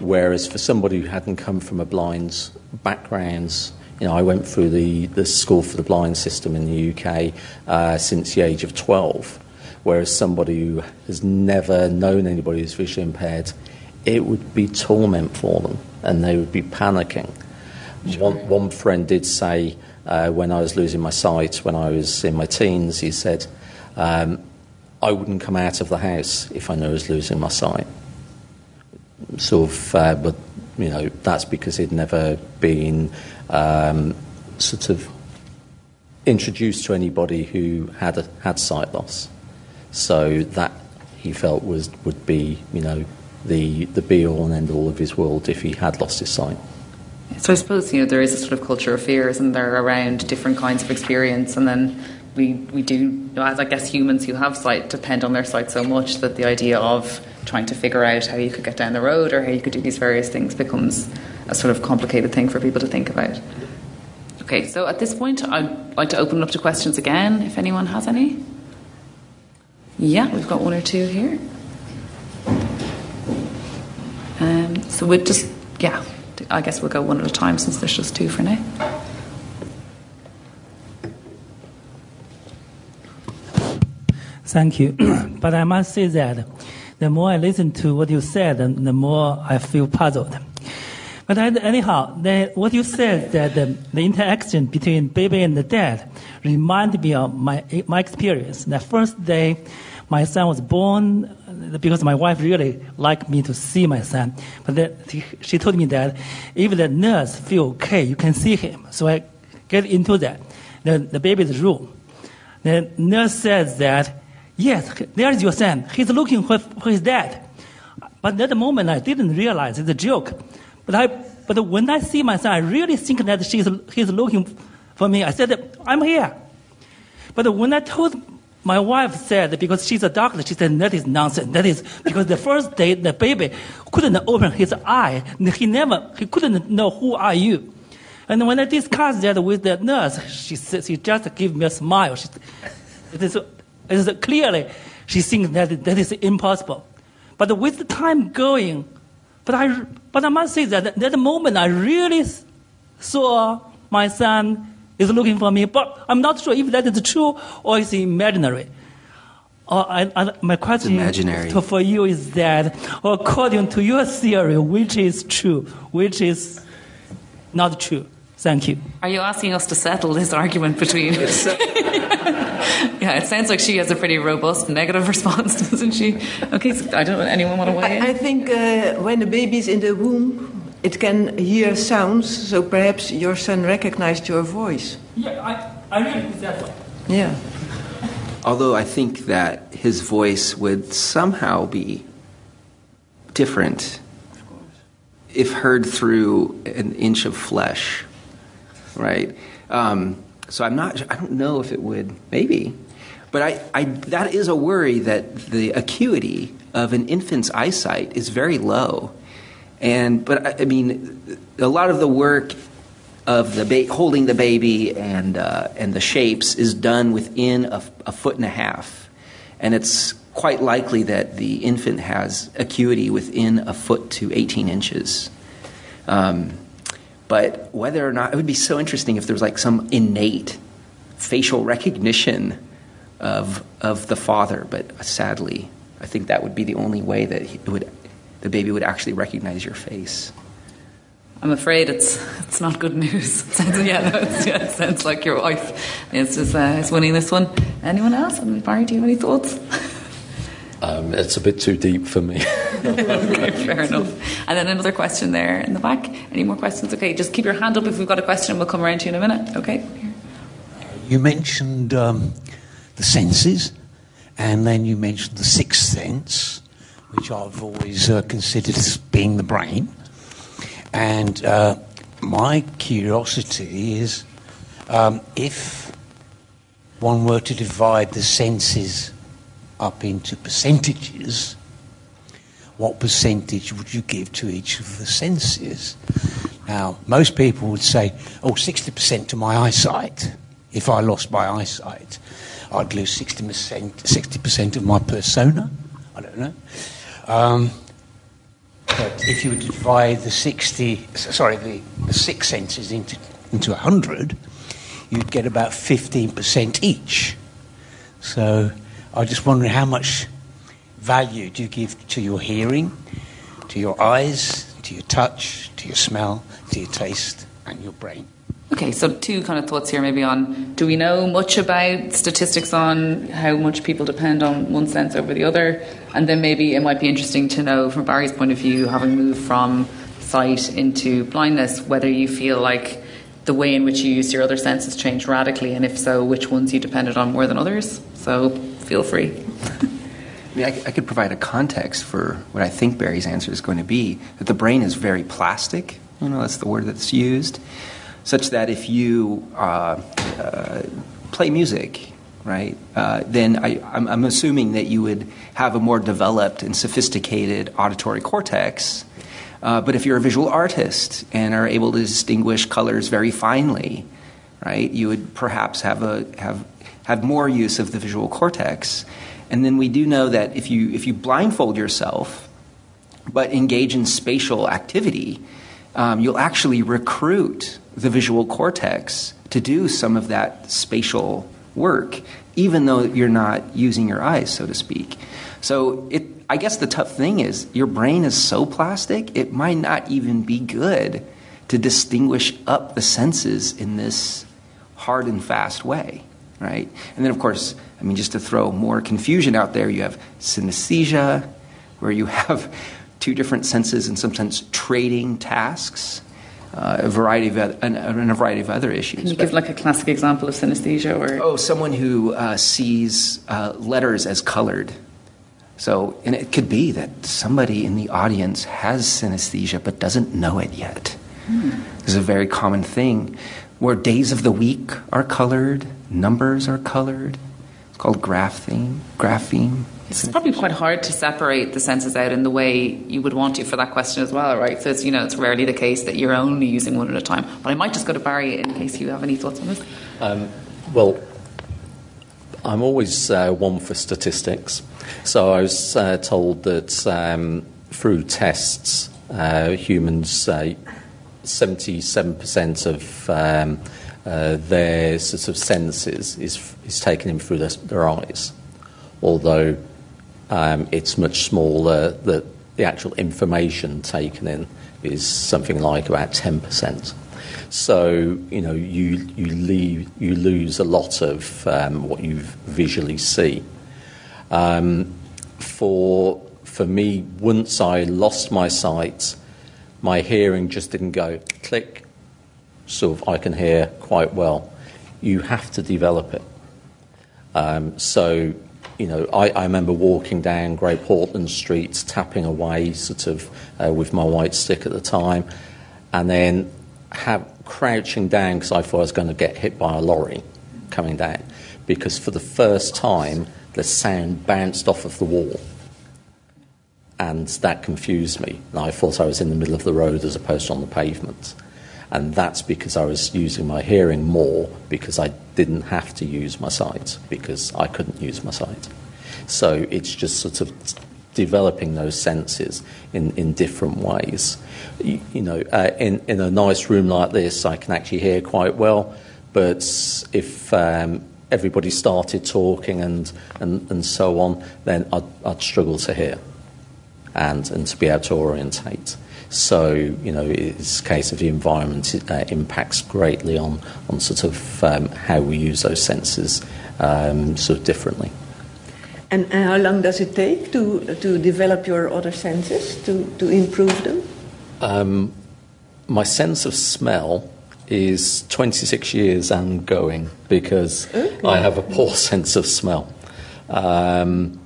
Whereas for somebody who hadn't come from a blind background, you know, I went through the, the school for the blind system in the UK uh, since the age of 12. Whereas somebody who has never known anybody who's visually impaired, it would be torment for them and they would be panicking. One, one friend did say uh, when I was losing my sight, when I was in my teens, he said, um, I wouldn't come out of the house if I knew I was losing my sight. Sort of, uh, but you know, that's because he'd never been um, sort of introduced to anybody who had a, had sight loss. So that he felt was would be, you know, the the be all and end all of his world if he had lost his sight. So I suppose you know there is a sort of culture of fear, isn't there, around different kinds of experience, and then we we do, as I guess humans who have sight depend on their sight so much that the idea of trying to figure out how you could get down the road or how you could do these various things becomes a sort of complicated thing for people to think about. Okay, so at this point, I'd like to open up to questions again, if anyone has any. Yeah, we've got one or two here. Um, so we'll just, yeah, I guess we'll go one at a time since there's just two for now. Thank you. but I must say that the more I listen to what you said, the more I feel puzzled. But anyhow, the, what you said that the, the, interaction between baby and the dad reminded me of my my experience. The first day my son was born, because my wife really liked me to see my son, but then she told me that if the nurse feel okay, you can see him. So I get into that, the, the baby's room. The nurse says that, yes, there's your son. He's looking for, for his dad. But at the moment, I didn't realize it's a joke. But, I, but when I see my son, I really think that she's, he's looking for me. I said, I'm here. But when I told my wife said, because she's a doctor, she said, that is nonsense. That is because the first day the baby couldn't open his eye. He never, he couldn't know who are you. And when I discussed that with the nurse, she said, she just gave me a smile. She, it is, it is clearly, she thinks that that is impossible. But with the time going, but I, but I must say that at that moment I really saw my son is looking for me, but I'm not sure if that is true or it's imaginary. Uh, I, I, my question imaginary. To, for you is that, according to your theory, which is true, which is not true? Thank you. Are you asking us to settle this argument between? yeah, it sounds like she has a pretty robust negative response, doesn't she? Okay, so I don't know. Anyone want to weigh in? I, I think uh, when the baby is in the womb, it can hear sounds, so perhaps your son recognized your voice. Yeah, I, I really think that way. Yeah. Although I think that his voice would somehow be different if heard through an inch of flesh, right? Um, so I'm not. I don't know if it would. Maybe, but I, I. That is a worry that the acuity of an infant's eyesight is very low, And but I, mean, a lot of the work of the ba- holding the baby and uh, and the shapes is done within a, a foot and a half, and it's quite likely that the infant has acuity within a foot to 18 inches. Um, but whether or not it would be so interesting if there was like some innate facial recognition of of the father, but sadly, I think that would be the only way that it would the baby would actually recognize your face. I'm afraid it's it's not good news. It sounds, yeah, no, it's, yeah, it sounds like your wife is just, uh, is winning this one. Anyone else? I mean, Barry, do you have any thoughts? Um, it's a bit too deep for me. okay, fair enough. And then another question there in the back. Any more questions? Okay, just keep your hand up if we've got a question. We'll come around to you in a minute. Okay. You mentioned um, the senses, and then you mentioned the sixth sense, which I've always uh, considered as being the brain. And uh, my curiosity is um, if one were to divide the senses up into percentages, what percentage would you give to each of the senses? Now, most people would say, oh, 60% to my eyesight. If I lost my eyesight, I'd lose 60%, 60% of my persona. I don't know. Um, but if you would divide the 60, sorry, the, the six senses into, into 100, you'd get about 15% each. So I was just wondering how much value do you give to your hearing, to your eyes, to your touch, to your smell, to your taste, and your brain? Okay, so two kind of thoughts here maybe on do we know much about statistics on how much people depend on one sense over the other? And then maybe it might be interesting to know from Barry's point of view, having moved from sight into blindness, whether you feel like the way in which you use your other senses changed radically, and if so, which ones you depended on more than others. So feel free. I mean, I, I, could provide a context for what I think Barry's answer is going to be that the brain is very plastic. You know, that's the word that's used, such that if you uh, uh, play music, right, uh, then I, I'm, I'm assuming that you would have a more developed and sophisticated auditory cortex. But if you're a visual artist and are able to distinguish colors very finely, right, you would perhaps have a have have more use of the visual cortex. And then we do know that if you if you blindfold yourself, but engage in spatial activity, um, you'll actually recruit the visual cortex to do some of that spatial work, even though you're not using your eyes, so to speak. So it, I guess the tough thing is your brain is so plastic, it might not even be good to distinguish up the senses in this hard and fast way, right? And then, of course, I mean, just to throw more confusion out there, you have synesthesia, where you have two different senses and sometimes trading tasks. Uh, a variety of and, and, a variety of other issues. Can you give like a classic example of synesthesia, or oh, someone who uh, sees uh, letters as colored. So, and it could be that somebody in the audience has synesthesia but doesn't know it yet. Hmm. This is a very common thing where days of the week are colored, numbers are colored. It's called grapheme. Grapheme. It's probably quite hard to separate the senses out in the way you would want to for that question as well, right? So it's you know it's rarely the case that you're only using one at a time. But I might just go to Barry in case you have any thoughts on this. Um, well, I'm always uh, one for statistics. So I was uh, told that um, through tests, uh, humans, 77% uh, of um, uh, their sort of senses is, is taken in through their, their eyes, although um, it's much smaller. The, the actual information taken in is something like about 10%. So you know you you leave you lose a lot of um, what you visually see. Um, for for me, once I lost my sight, my hearing just didn't go click. Sort of, I can hear quite well. You have to develop it. Um, so you know, I, I, remember walking down Great Portland Street, tapping away, sort of, uh, with my white stick at the time, and then have, crouching down because I thought I was going to get hit by a lorry coming down. Because for the first time, the sound bounced off of the wall. and that confused me. And I thought I was in the middle of the road as opposed to on the pavement. And that's because I was using my hearing more because I didn't have to use my sight because I couldn't use my sight. So it's just sort of developing those senses in, in different ways. You, you know, uh, in, in a nice room like this, I can actually hear quite well, but if um, everybody started talking and, and, and so on, then I'd, I'd struggle to hear and, and to be able to orientate. So, you know, it's a case of the environment uh, impacts greatly on, on sort of um, how we use those senses um, sort of differently. And, and how long does it take to, to develop your other senses, to, to improve them? Um, my sense of smell is 26 years and going because Okay. I have a poor sense of smell. Um,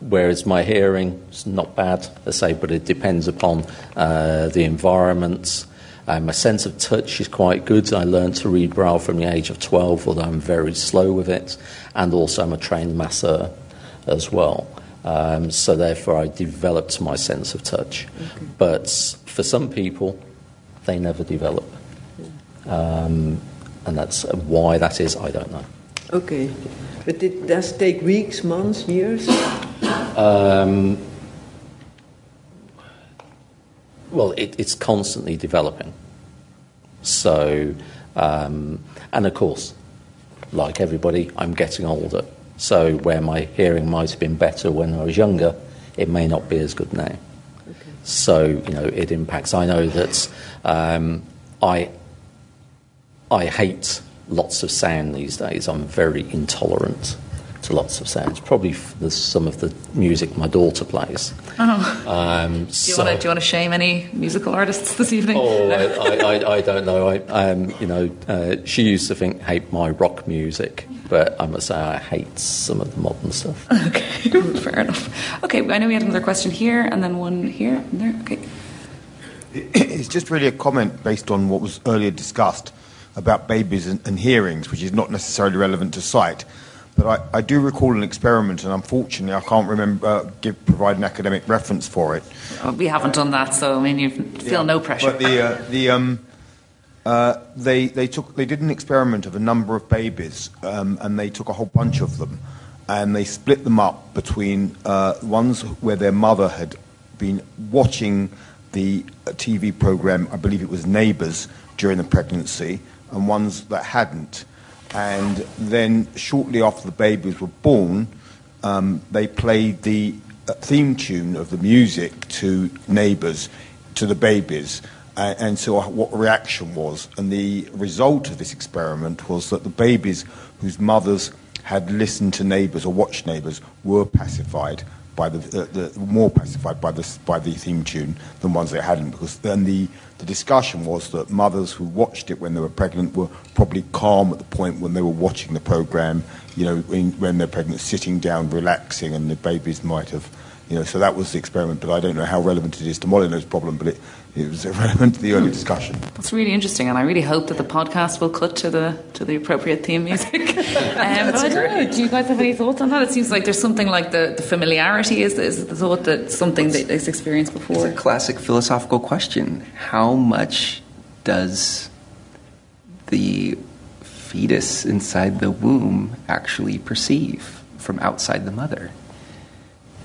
whereas my hearing is not bad, I say, but it depends upon uh, the environment. Uh, my sense of touch is quite good. I learned to read Braille from the age of 12, although I'm very slow with it. And also, I'm a trained masseur as well. Um, so, therefore, I developed my sense of touch. But for some people, they never develop. Um, and that's why that is, I don't know. Okay. But it does take weeks, months, years? Um, well, it, it's constantly developing. So, um, and of course, like everybody, I'm getting older. So, where my hearing might have been better when I was younger, it may not be as good now. So, you know, it impacts. I know that um, I, I hate lots of sound these days. I'm very intolerant to lots of sounds. Probably f- the, some of the music my daughter plays. Oh. Um, Do you so- want to do you want to shame any musical artists this evening? Oh, I, I, I, I don't know. I, um, you know, uh, she used to think hate my rock music, but I must say I hate some of the modern stuff. Okay, fair enough. Okay, I know we had another question here, and then one here, and there. Okay. It's just really a comment based on what was earlier discussed about babies and, and hearings, which is not necessarily relevant to sight. But I, I do recall an experiment, and unfortunately, I can't remember uh, give provide an academic reference for it. Uh, We haven't done that, so I mean, you feel no pressure. But the uh, the um, uh, they they took they did an experiment of a number of babies, um, and they took a whole bunch of them, and they split them up between uh, ones where their mother had been watching the uh, TV program, I believe it was Neighbours, during the pregnancy, and ones that hadn't. And then shortly after the babies were born, um, they played the uh, theme tune of the music to Neighbours to the babies and so what reaction was. And the result of this experiment was that the babies whose mothers had listened to neighbours or watched neighbours were pacified by the, uh, the more pacified by the by the theme tune than ones that hadn't because then the the discussion was that mothers who watched it when they were pregnant were probably calm at the point when they were watching the program you know when, when they're pregnant sitting down relaxing and the babies might have you know so that was the experiment but I don't know how relevant it is to Molyneux's problem but it, it was relevant to the earlier discussion That's really interesting, and I really hope that the podcast will cut to the to the appropriate theme music. um, but I don't know. Do you guys have any thoughts on that? It seems like there's something like the, the familiarity is, is the thought that something that is experienced before. It's before. a classic philosophical question. How much does the fetus inside the womb actually perceive from outside the mother?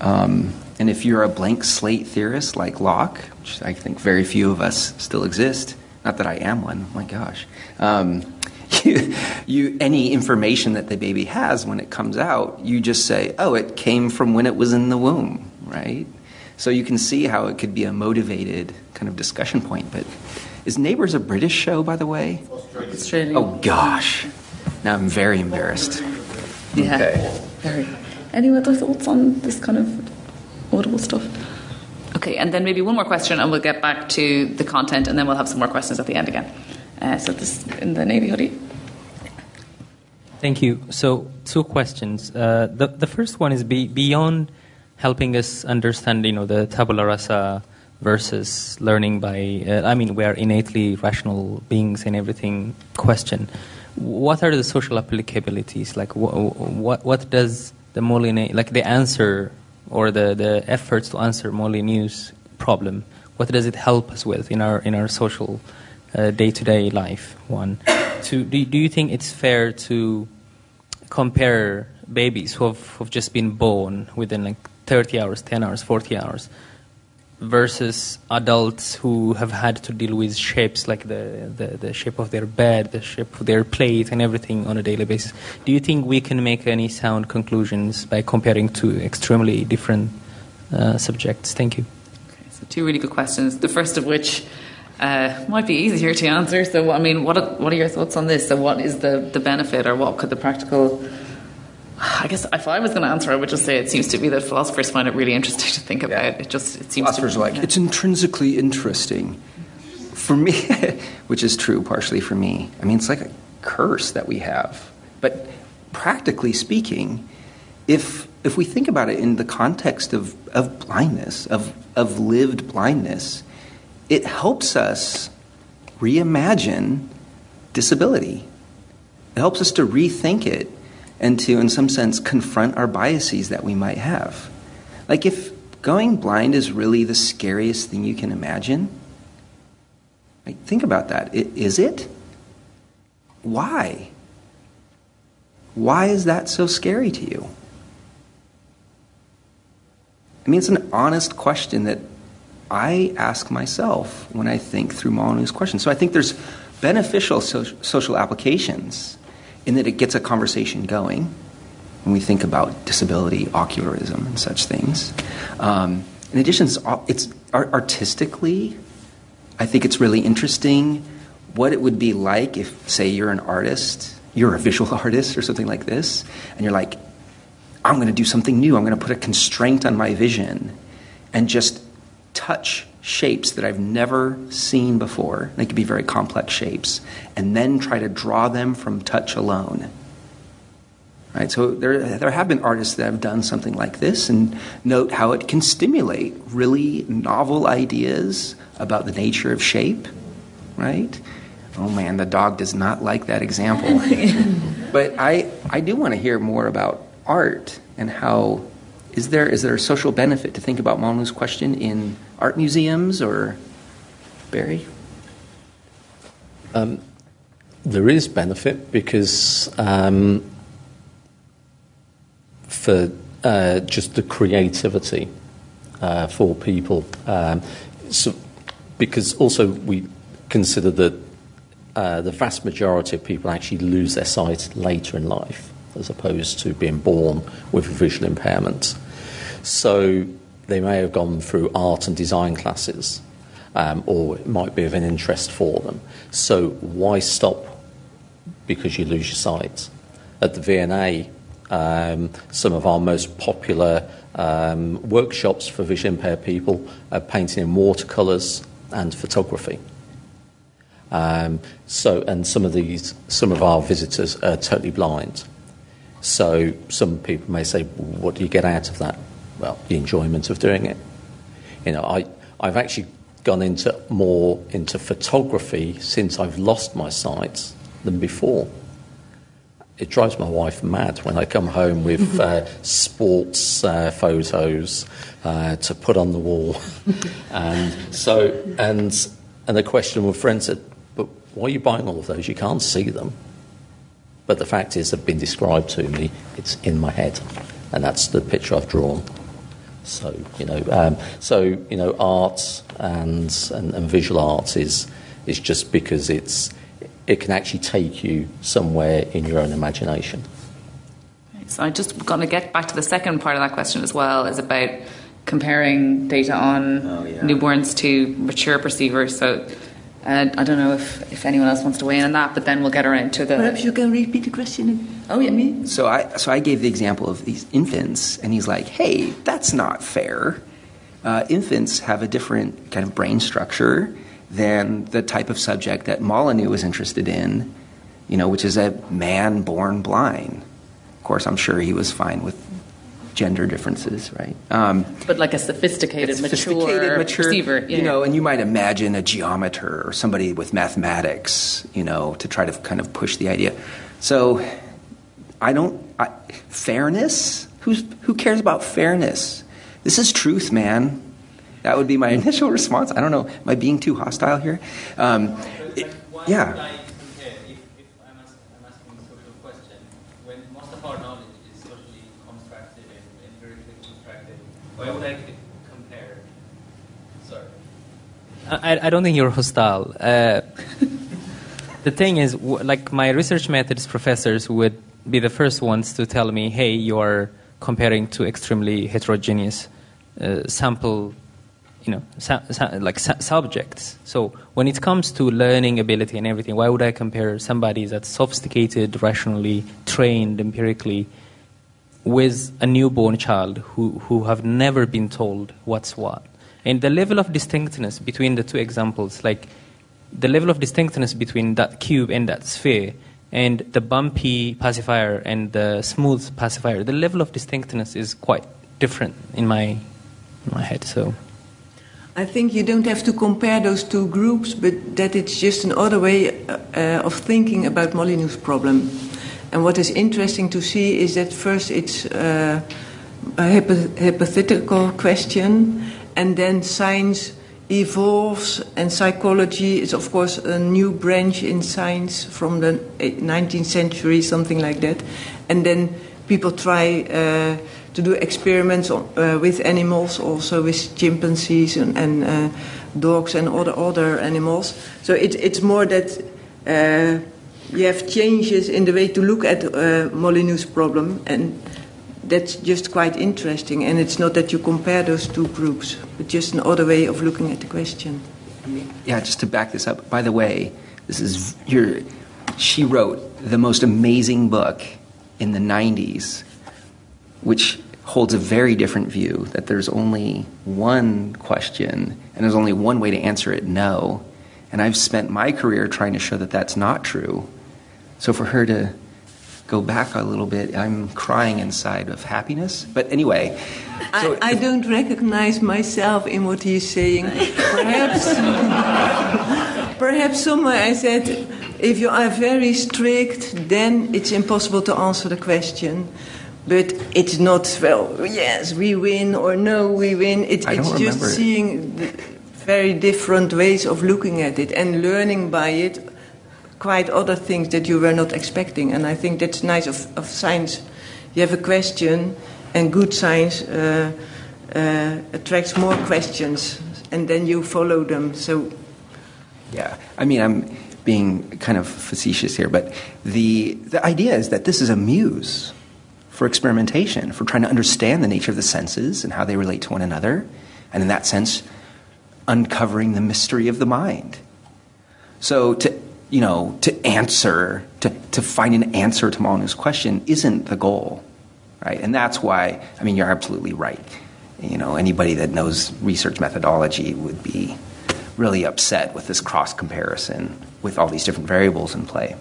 Um, and if you're a blank slate theorist like Locke, which I think very few of us still exist, not that I am one, my gosh, um, you, you, any information that the baby has when it comes out, you just say, oh, it came from when it was in the womb, right? So you can see how it could be a motivated kind of discussion point. But is Neighbours a British show, by the way? Australia. Oh, gosh. Now I'm very embarrassed. yeah. Okay. Very. Any other thoughts on this kind of audible stuff? Okay, and then maybe one more question, and we'll get back to the content, and then we'll have some more questions at the end again. Uh, so this in the Navy hoodie. Thank you. So, two questions. Uh, the the first one is be, beyond helping us understand, you know, the tabula rasa versus learning by. Uh, I mean, we are innately rational beings in everything. Question: What are the social applicabilities? Like, wh- what what does the Moline like the answer or the, the efforts to answer Molyneux's problem? What does it help us with in our in our social uh, day to day life? One, two. Do, do you think it's fair to compare babies who have, who have just been born within like 30 hours, 10 hours, 40 hours, versus adults who have had to deal with shapes like the, the, the, shape of their bed, the shape of their plate, and everything on a daily basis. Do you think we can make any sound conclusions by comparing two extremely different uh, subjects? Thank you. Okay, so two really good questions. The first of which uh, might be easier to answer. So, I mean, what are, what are your thoughts on this? So, what is the, the benefit, or what could the practical I guess if I was going to answer, I would just say it seems to be that philosophers find it really interesting to think about. Yeah. It just it seems philosophers to be, like yeah. it's intrinsically interesting. For me, which is true partially for me. I mean, it's like a curse that we have. But practically speaking, if if we think about it in the context of, of blindness, of of lived blindness, it helps us reimagine disability. It helps us to rethink it and to, in some sense, confront our biases that we might have. Like, if going blind is really the scariest thing you can imagine, like, think about that. It, is it? Why? Why is that so scary to you? I mean, it's an honest question that I ask myself when I think through Molyneux's question. So I think there's beneficial so- social applications in that it gets a conversation going when we think about disability, ocularism, and such things. Um, in addition, it's, it's artistically, I think it's really interesting what it would be like if, say, you're an artist, you're a visual artist or something like this, and you're like, I'm going to do something new. I'm going to put a constraint on my vision and just touch shapes that I've never seen before. They could be very complex shapes, and then try to draw them from touch alone. Right, so there, there have been artists that have done something like this, and note how it can stimulate really novel ideas about the nature of shape. Right? Oh man, the dog does not like that example. but I, I do want to hear more about art and how is there is there a social benefit to think about Molyneux's question in art museums or Barry? Um, there is benefit because um, for uh, just the creativity uh, for people, um, so because also we consider that uh, the vast majority of people actually lose their sight later in life as opposed to being born with a visual impairment. So they may have gone through art and design classes, um, or it might be of an interest for them. So why stop because you lose your sight? At the V&A, um, some of our most popular um, workshops for vision impaired people are painting in watercolours and photography. Um, so, and some of these, some of our visitors are totally blind. So, some people may say, "What do you get out of that?" Well, the enjoyment of doing it. You know, I, I've actually gone into more into photography since I've lost my sight than before. It drives my wife mad when I come home with uh, sports uh, photos uh, to put on the wall, and so and and the question with friends said, "But why are you buying all of those? You can't see them." But the fact is, they've been described to me. It's in my head, and that's the picture I've drawn. So you know, um, so you know, art and, and, and visual art is is just because it's it can actually take you somewhere in your own imagination. So I just going to get back to the second part of that question as well, is about comparing data on oh, yeah. newborns to mature perceivers. So uh, I don't know if, if anyone else wants to weigh in on that, but then we'll get around to the. Perhaps you can repeat the question. Oh yeah, me. So I so I gave the example of these infants, and he's like, "Hey, that's not fair. Uh, infants have a different kind of brain structure than the type of subject that Molyneux was interested in, you know, which is a man born blind. Of course, I'm sure he was fine with gender differences, right? Um, but like a sophisticated, mature, mature perceiver, yeah. you know. And you might imagine a geometer or somebody with mathematics, you know, to try to kind of push the idea. So, I don't I, fairness. Who's who cares about fairness? this is truth, man. That would be my initial response. I don't know. Am I being too hostile here? Um, it, yeah. Why would I compare? Sorry. I, I don't think you're hostile. Uh, the thing is, like my research methods professors would be the first ones to tell me, "Hey, you are comparing two extremely heterogeneous uh, sample, you know, sa- sa- like sa- subjects." So when it comes to learning ability and everything, why would I compare somebody that's sophisticated, rationally trained, empirically? With a newborn child who, who have never been told what's what. And the level of distinctness between the two examples, like the level of distinctness between that cube and that sphere, and the bumpy pacifier and the smooth pacifier, the level of distinctness is quite different in my, in my head. So. I think you don't have to compare those two groups, but that it's just another way uh, of thinking about Molyneux's problem. And what is interesting to see is that first it's uh, a hypo- hypothetical question, and then science evolves, and psychology is, of course, a new branch in science from the 19th century, something like that. And then people try uh, to do experiments on, uh, with animals, also with chimpanzees and, and uh, dogs and other other animals. So it, it's more that uh, you have changes in the way to look at uh, Molyneux's problem, and that's just quite interesting. And it's not that you compare those two groups, but just another way of looking at the question. Yeah, just to back this up. By the way, this is your. She wrote the most amazing book in the '90s, which holds a very different view that there's only one question and there's only one way to answer it no. And I've spent my career trying to show that that's not true. So for her to go back a little bit, I'm crying inside of happiness. But anyway. So I, I don't recognize myself in what he's saying. Perhaps, perhaps somewhere I said, if you are very strict, then it's impossible to answer the question. But it's not, well, yes, we win, or no, we win. It, it's just seeing the very different ways of looking at it and learning by it quite other things that you were not expecting. And I think that's nice of, of science. You have a question, and good science uh, uh, attracts more questions, and then you follow them. So, Yeah, I mean, I'm being kind of facetious here, but the, the idea is that this is a muse for experimentation, for trying to understand the nature of the senses and how they relate to one another, and in that sense, uncovering the mystery of the mind. So to you know to answer to, to find an answer to Molyneux's question isn't the goal, right? And that's why I mean you're absolutely right. You know anybody that knows research methodology would be really upset with this cross comparison with all these different variables in play.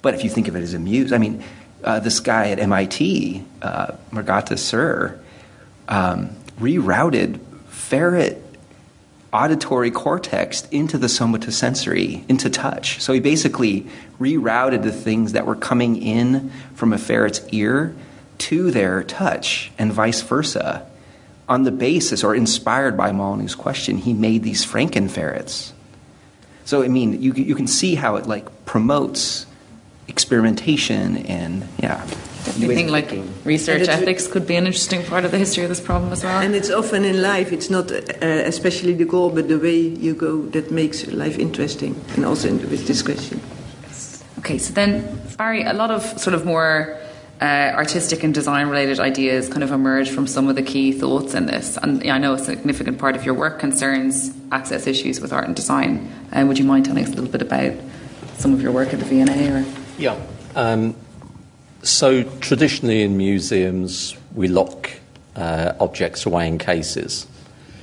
But if you think of it as a muse, I mean, uh, this guy at MIT, uh, Mriganka Sur, um, rerouted ferret auditory cortex into the somatosensory, into touch. So he basically rerouted the things that were coming in from a ferret's ear to their touch and vice versa. On the basis or inspired by Molyneux's question, he made these Frankenferrets. So I mean, you you can see how it like promotes experimentation and yeah. Do you think like research ethics could be an interesting part of the history of this problem as well? and it's often in life, it's not uh, especially the goal, but the way you go that makes life interesting, and also in, with this question. Okay, so then, Barry, a lot of sort of more uh, artistic and design related ideas kind of emerge from some of the key thoughts in this. And I know a significant part of your work concerns access issues with art and design. Uh, would you mind telling us a little bit about some of your work at the V&A? Or? Yeah. Um, so traditionally in museums, we lock uh, objects away in cases.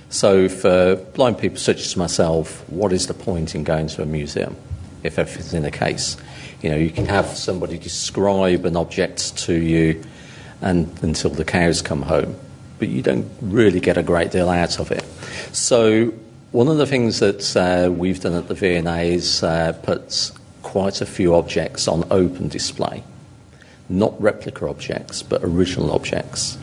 So for blind people such as myself, what is the point in going to a museum if everything's in a case? You know, you can have somebody describe an object to you and until the cows come home, but you don't really get a great deal out of it. So one of the things that uh, we've done at the V&A is uh, put quite a few objects on open display not replica objects, but original objects.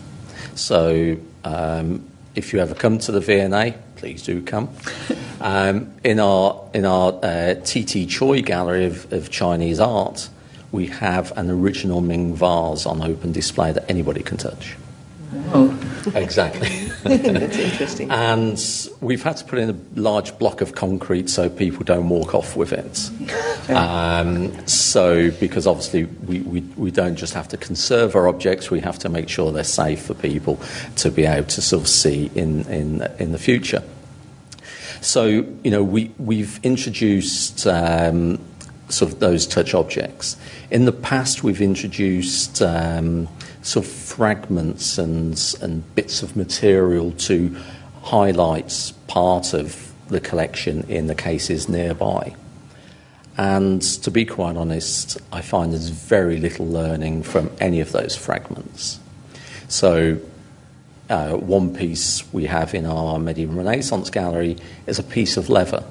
So Um, if you ever come to the V&A, please do come. Um, in our in our uh, TT Tsui Gallery of, of Chinese art, we have an original Ming vase on open display that anybody can touch. Oh, Exactly. That's interesting. and we've had to put in a large block of concrete so people don't walk off with it. Um, so, because obviously we, we, we don't just have to conserve our objects, we have to make sure they're safe for people to be able to sort of see in, in, in the future. So, you know, we, we've introduced um, sort of those touch objects. In the past, we've introduced um, sort of fragments and, and bits of material to highlight part of the collection in the cases nearby. And to be quite honest, I find there's very little learning from any of those fragments. So, uh, one piece we have in our medieval Renaissance gallery is a piece of leather.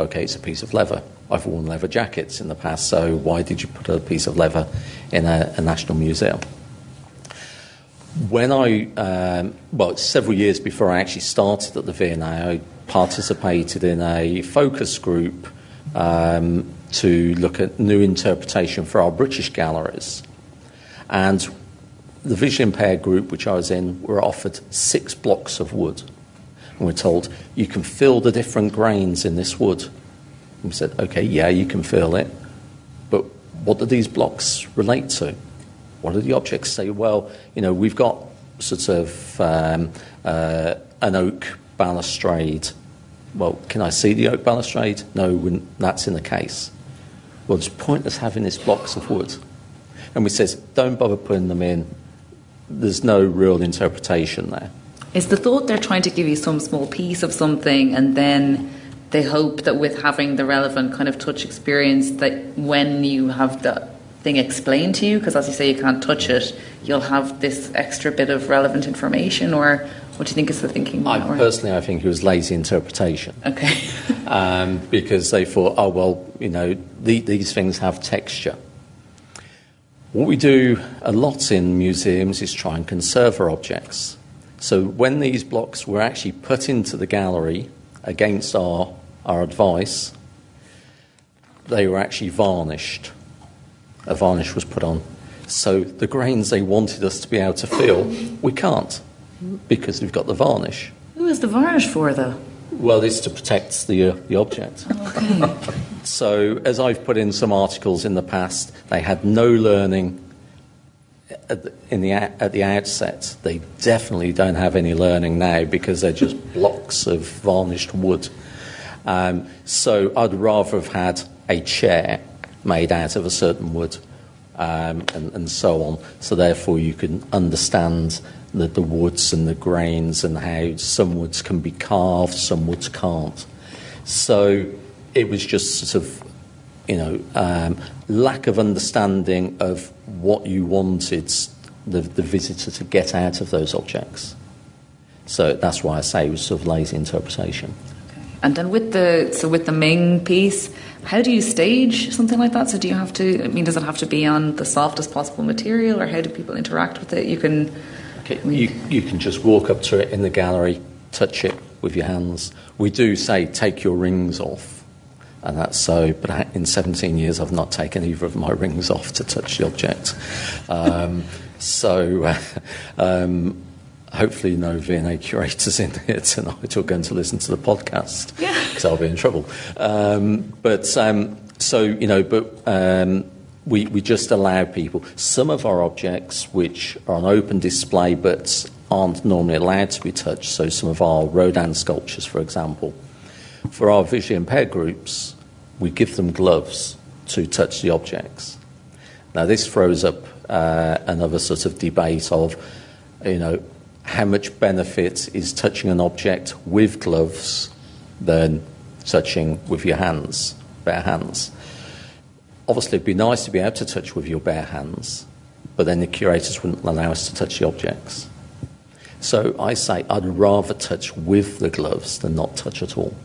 Okay, it's a piece of leather. I've worn leather jackets in the past, so why did you put a piece of leather in a, a national museum? When I, um, well, several years before I actually started at the V&A, I participated in a focus group um, to look at new interpretation for our British galleries. And the visually impaired group, which I was in, were offered six blocks of wood. And we're told, you can feel the different grains in this wood. And we said, okay, yeah, you can feel it. But what do these blocks relate to? What do the objects say? Well, you know, we've got sort of um, uh, an oak balustrade. Well, can I see the oak balustrade? No, that's in the case. Well, it's pointless having these blocks of wood. And we says, don't bother putting them in. There's no real interpretation there. Is the thought they're trying to give you some small piece of something and then they hope that with having the relevant kind of touch experience that when you have the thing explained to you, because as you say you can't touch it, you'll have this extra bit of relevant information or what do you think is the thinking? I personally, I think it was lazy interpretation. Okay. um, because they thought, oh, well, you know, the, these things have texture. What we do a lot in museums is try and conserve our objects. So when these blocks were actually put into the gallery against our, our advice, they were actually varnished. A varnish was put on. So the grains they wanted us to be able to feel, we can't because we've got the varnish. Who is the varnish for though? Well, it's to protect the, uh, the object. Okay. So, as I've put in some articles in the past, they had no learning at the, in the, at the outset. They definitely don't have any learning now because they're just blocks of varnished wood. Um, so, I'd rather have had a chair made out of a certain wood um, and, and so on. So, therefore, you can understand the, the woods and the grains and how some woods can be carved, some woods can't. So it was just sort of, you know, um, lack of understanding of what you wanted the, the visitor to get out of those objects. So that's why I say it was sort of lazy interpretation. And then with the so with the Ming piece, how do you stage something like that? So do you have to? I mean, does it have to be on the softest possible material, or how do people interact with it? You can. Okay, you, you can just walk up to it in the gallery, touch it with your hands. We do say take your rings off, and that's so. But I- in 17 years, I've not taken either of my rings off to touch the object. Um, so, uh, um, hopefully, no V&A curators in here tonight who are going to listen to the podcast because I'll be in trouble. Um, but um, so you know, but. Um, we, we just allow people. Some of our objects, which are on open display but aren't normally allowed to be touched, so some of our Rodin sculptures, for example, for our visually impaired groups, we give them gloves to touch the objects. Now, this throws up uh, another sort of debate of, you know, how much benefit is touching an object with gloves than touching with your hands, bare hands obviously it'd be nice to be able to touch with your bare hands, but then the curators wouldn't allow us to touch the objects. So I say I'd rather touch with the gloves than not touch at all.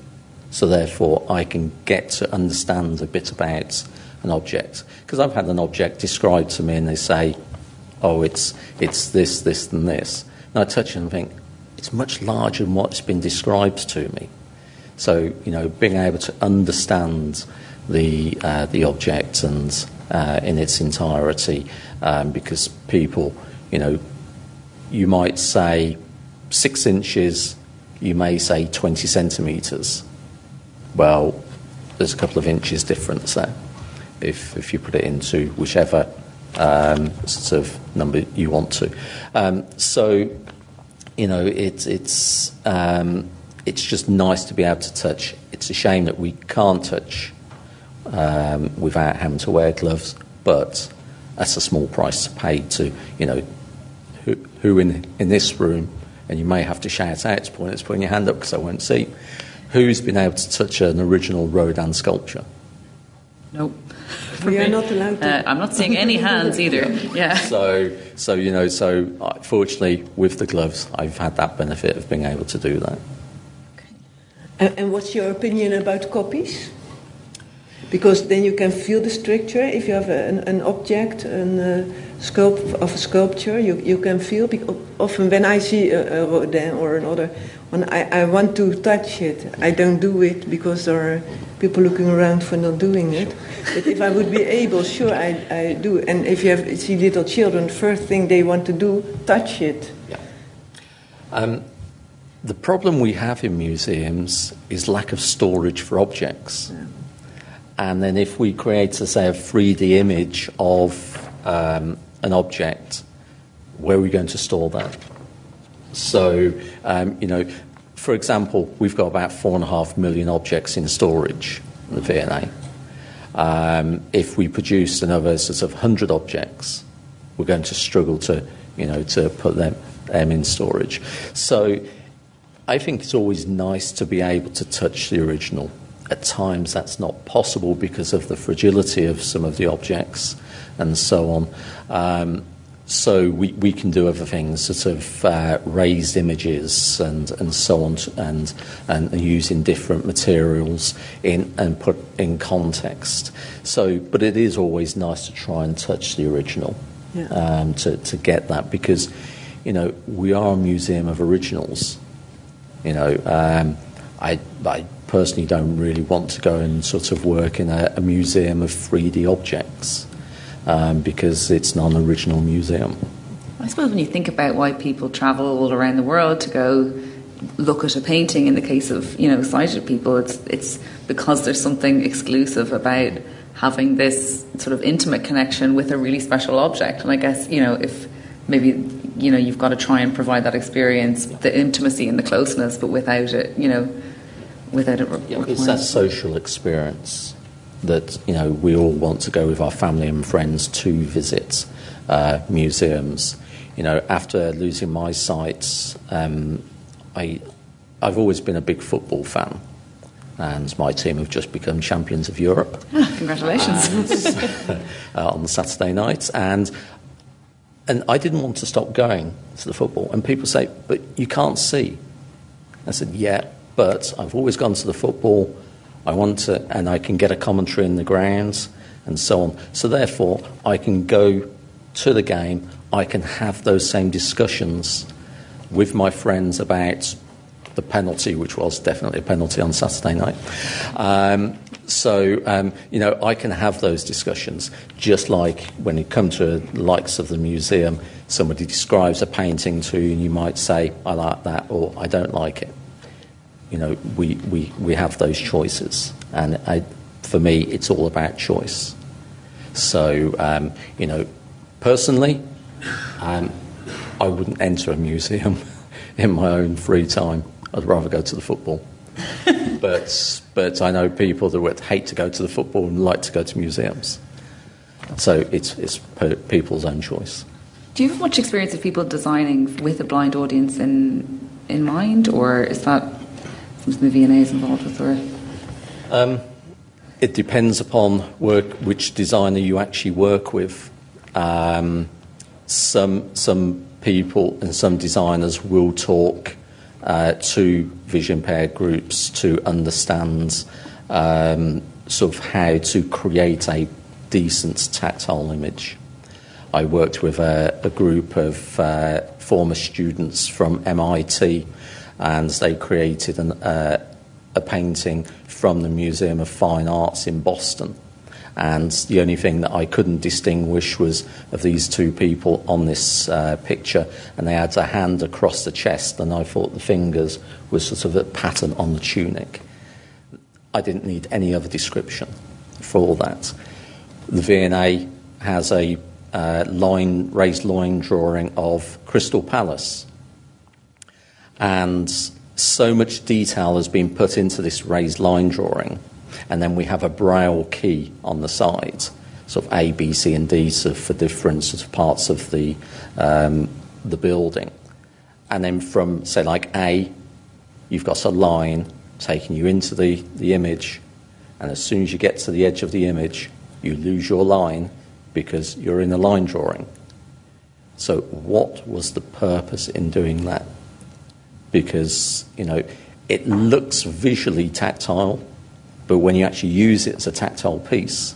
So therefore I can get to understand a bit about an object. Because I've had an object described to me and they say, oh, it's, it's this, this, and this. And I touch it and think, it's much larger than what's been described to me. So, you know, being able to understand the, uh, the object and uh, in its entirety, um, because people, you know, you might say six inches, you may say 20 centimetres. Well, there's a couple of inches difference there if, if you put it into whichever um, sort of number you want to. Um, so, you know, it, it's, um, it's just nice to be able to touch. It's a shame that we can't touch um, without having to wear gloves, but that's a small price to pay to, you know, who, who in, in this room, and you may have to shout out to point, putting your hand up because I won't see, who's been able to touch an original Rodin sculpture? Nope. We are not allowed to. Uh, I'm not seeing any hands either. Yeah. So, so you know, so uh, fortunately, with the gloves, I've had that benefit of being able to do that. And, and what's your opinion about copies? Because then you can feel the structure. If you have an, an object, an uh, sculpt of a sculpture, you, you can feel. Because often when I see a, a Rodin or another I, I want to touch it. I don't do it because there are people looking around for not doing it. But if I would be able, sure, I, I do. And if you have see little children, first thing they want to do, touch it. Yeah. Um, the problem we have in museums is lack of storage for objects. Yeah. And then if we create, a, say, a 3D image of um, an object, where are we going to store that? So, um, you know, for example, we've got about four and a half million objects in storage in the V&A. Um, if we produce another sort of 100 objects, we're going to struggle to, you know, to put them, them in storage. So I think it's always nice to be able to touch the original. At times that's not possible because of the fragility of some of the objects and so on. Um, so we, we can do other things, sort of uh, raised images and, and so on, and, and using different materials in, and put in context. So, but it is always nice to try and touch the original Yeah. um, to, to get that because, you know, we are a museum of originals. You know, um, I, I personally don't really want to go and sort of work in a, a museum of 3D objects um, because it's not an original museum. I suppose when you think about why people travel all around the world to go look at a painting, in the case of you know sighted people, it's it's because there's something exclusive about having this sort of intimate connection with a really special object. And I guess you know if maybe you know you've got to try and provide that experience, the intimacy and the closeness, but without it, you know, without it. Re- It's requiring- that social experience that you know we all want to go with our family and friends to visit uh, museums. You know, after losing my sight, um, I I've always been a big football fan, and my team have just become champions of Europe Ah, congratulations. uh, on Saturday night, and and I didn't want to stop going to the football. And people say, "But you can't see." I said, "Yeah, but I've always gone to the football. I want to, and I can get a commentary in the grounds and so on. So therefore, I can go to the game. I can have those same discussions with my friends about the penalty, which was definitely a penalty on Saturday night. Um, so, um, you know, I can have those discussions, just like when you come to the likes of the museum, somebody describes a painting to you, and you might say, I like that, or I don't like it. You know, we, we, we have those choices. And I, for me, it's all about choice. So, um, you know, personally, um, I wouldn't enter a museum in my own free time. I'd rather go to the football. but, but I know people that would hate to go to the football and like to go to museums. So it's, it's people's own choice. Do you have much experience of people designing with a blind audience in in mind, or is that something the is involved with? Or Um, it depends upon work, which designer you actually work with. Um, some, some people and some designers will talk uh, to vision impaired groups to understand um, sort of how to create a decent tactile image. I worked with a, a group of uh, former students from MIT, and they created an, uh, a painting from the Museum of Fine Arts in Boston. And the only thing that I couldn't distinguish was of these two people on this uh, picture, and they had a hand across the chest, and I thought the fingers was sort of a pattern on the tunic. I didn't need any other description for all that. The V&A has a uh, line, raised line drawing of Crystal Palace, and so much detail has been put into this raised line drawing, and then we have a braille key on the side, sort of A, B, C, and D of for different sort of parts of the um, the building, and then from say like A, you've got a line taking you into the, the image, and as soon as you get to the edge of the image, you lose your line because you're in a line drawing. So, what was the purpose in doing that? Because, you know, it looks visually tactile, but when you actually use it as a tactile piece,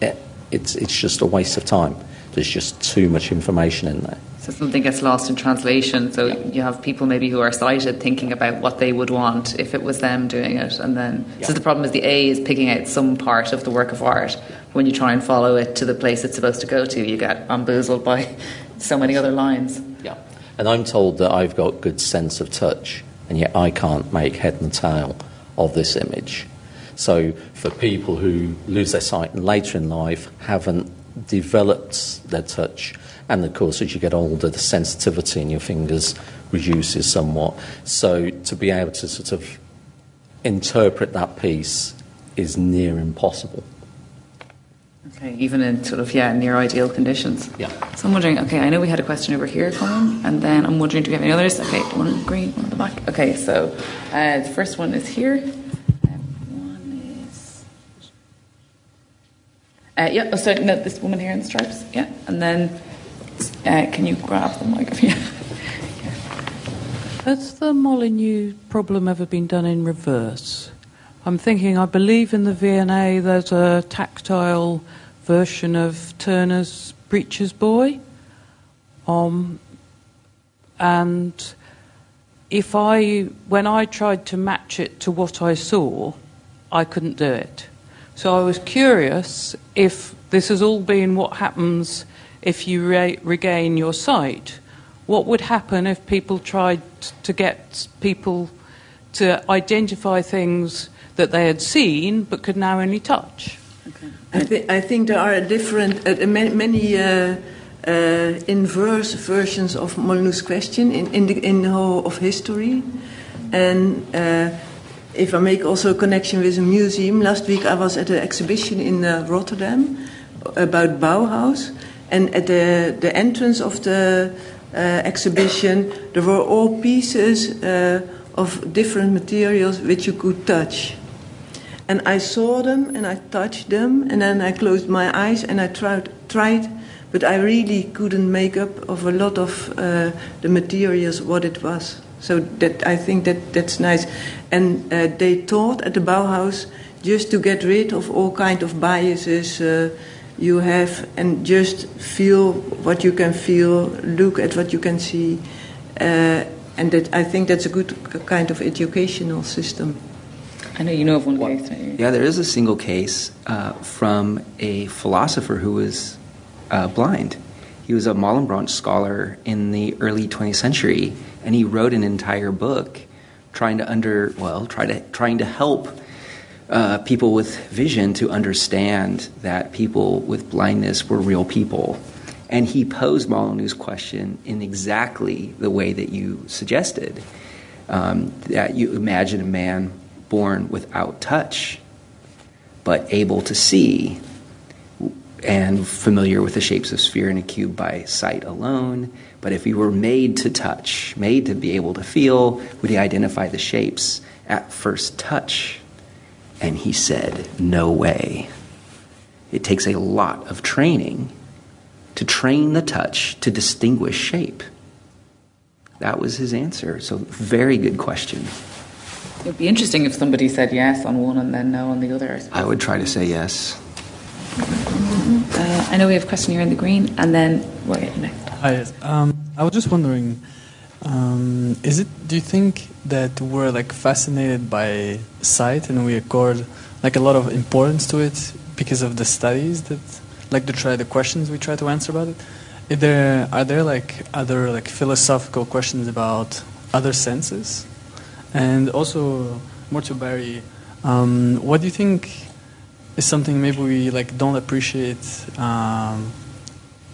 it, it's, it's just a waste of time. There's just too much information in there. So something gets lost in translation. So yeah. you have people maybe who are sighted thinking about what they would want if it was them doing it, and then yeah. so the problem is the A is picking out some part of the work of art. When you try and follow it to the place it's supposed to go to, you get bamboozled by so many other lines. Yeah, and I'm told that I've got good sense of touch, and yet I can't make head and tail of this image. So for people who lose their sight and later in life haven't developed their touch and of course, as you get older, the sensitivity in your fingers reduces somewhat. So to be able to sort of interpret that piece is near impossible. Okay, even in sort of yeah near ideal conditions. Yeah. So I'm wondering. Okay, I know we had a question over here coming, and then I'm wondering, do we have any others? Okay, one green, one at the back. Okay, so uh, the first one is here. one is. Uh, yeah. Oh, sorry. No, this woman here in the stripes. Yeah, and then uh, can you grab the microphone? Has the Molyneux problem ever been done in reverse? I'm thinking, I believe in the V&A there's a tactile version of Turner's Preacher's Boy. Um, and if I, when I tried to match it to what I saw, I couldn't do it. So I was curious if this has all been what happens if you re- regain your sight. What would happen if people tried to get people to identify things that they had seen but could now only touch? Okay. I, th- I, think there are different, uh, many uh, uh, inverse versions of Molyneux's question in, in, the, in the whole of history. And uh, if I make also a connection with a museum, last week I was at an exhibition in uh, Rotterdam about Bauhaus. And at the, the entrance of the uh, exhibition, there were all pieces uh, of different materials which you could touch. And I saw them and I touched them, and then I closed my eyes and I tried, tried but I really couldn't make up of a lot of uh, the materials what it was. So that I think that that's nice. And uh, they taught at the Bauhaus just to get rid of all kind of biases. Uh, you have and just feel what you can feel, look at what you can see, uh, and that I think that's a good kind of educational system. I know you know of one well, case. Right? Yeah, there is a single case uh, from a philosopher who was uh, blind. He was a Malebranche scholar in the early 20th century, and he wrote an entire book trying to under well, try to trying to help uh, people with vision to understand that people with blindness were real people. And he posed Molyneux's question in exactly the way that you suggested um, that you imagine a man born without touch, but able to see and familiar with the shapes of sphere and a cube by sight alone. But if he were made to touch, made to be able to feel, would he identify the shapes at first touch? And he said, No way. It takes a lot of training to train the touch to distinguish shape. That was his answer. So, very good question. It would be interesting if somebody said yes on one and then no on the other. I, I would try to say yes. Mm-hmm. Uh, I know we have a question here in the green, and then we're next. Hi, yes. Um, I was just wondering, um, is it? Do you think that we're like fascinated by sight and we accord like a lot of importance to it because of the studies that, like the try the questions we try to answer about it? Is there are there like other like philosophical questions about other senses, and also more to Barry, um, what do you think is something maybe we like don't appreciate um,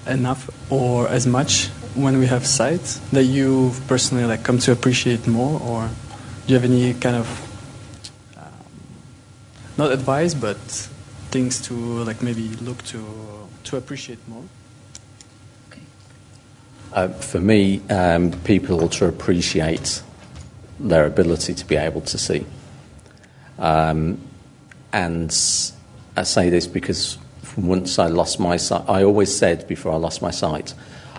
enough or as much when we have sight that you personally like come to appreciate more, or do you have any kind of um, not advice but things to like maybe look to to appreciate more? Uh, for me, um, people to appreciate their ability to be able to see. Um, and I say this because once I lost my sight, I always said before I lost my sight,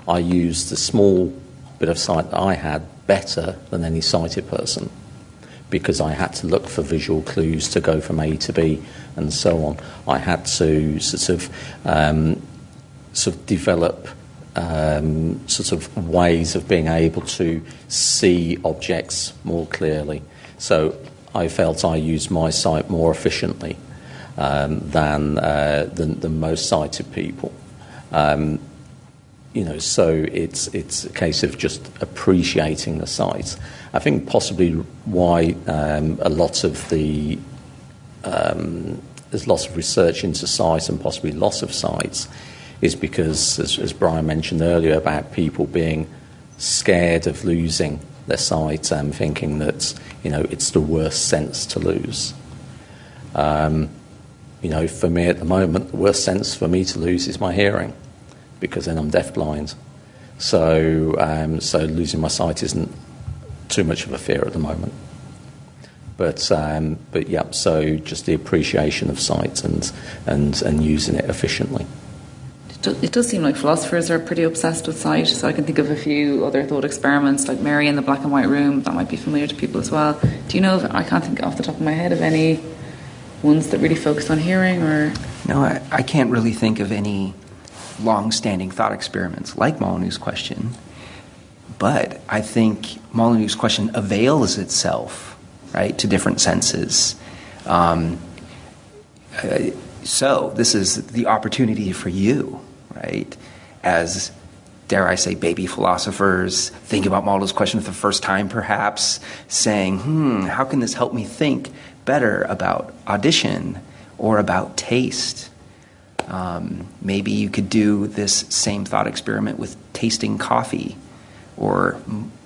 I used the small bit of sight that I had better than any sighted person because I had to look for visual clues to go from A to B and so on. I had to sort of um, sort of develop um, sort of ways of being able to see objects more clearly. So I felt I used my sight more efficiently um, than, uh, than, than most sighted people. Um, you know, so it's it's a case of just appreciating the sight. I think possibly why um, a lot of the um, there's lots of research into sight and possibly loss of sight is because, as, as Brian mentioned earlier, about people being scared of losing their sight and thinking that you know it's the worst sense to lose. Um, you know, for me at the moment, the worst sense for me to lose is my hearing because then I'm deafblind. So, um, so losing my sight isn't too much of a fear at the moment. But, um, but yeah, so just the appreciation of sight and, and, and using it efficiently. It does seem like philosophers are pretty obsessed with sight, so I can think of a few other thought experiments, like Mary in the Black and White Room, that might be familiar to people as well. Do you know, if, I can't think off the top of my head of any ones that really focus on hearing or. No, I, I can't really think of any long-standing thought experiments like Molyneux's question, but I think Molyneux's question avails itself, right, to different senses. Um, uh, so this is the opportunity for you, right, as dare I say, baby philosophers, think about Molyneux's question for the first time, perhaps, saying, hmm, how can this help me think better about audition or about taste? Um, maybe you could do this same thought experiment with tasting coffee. Or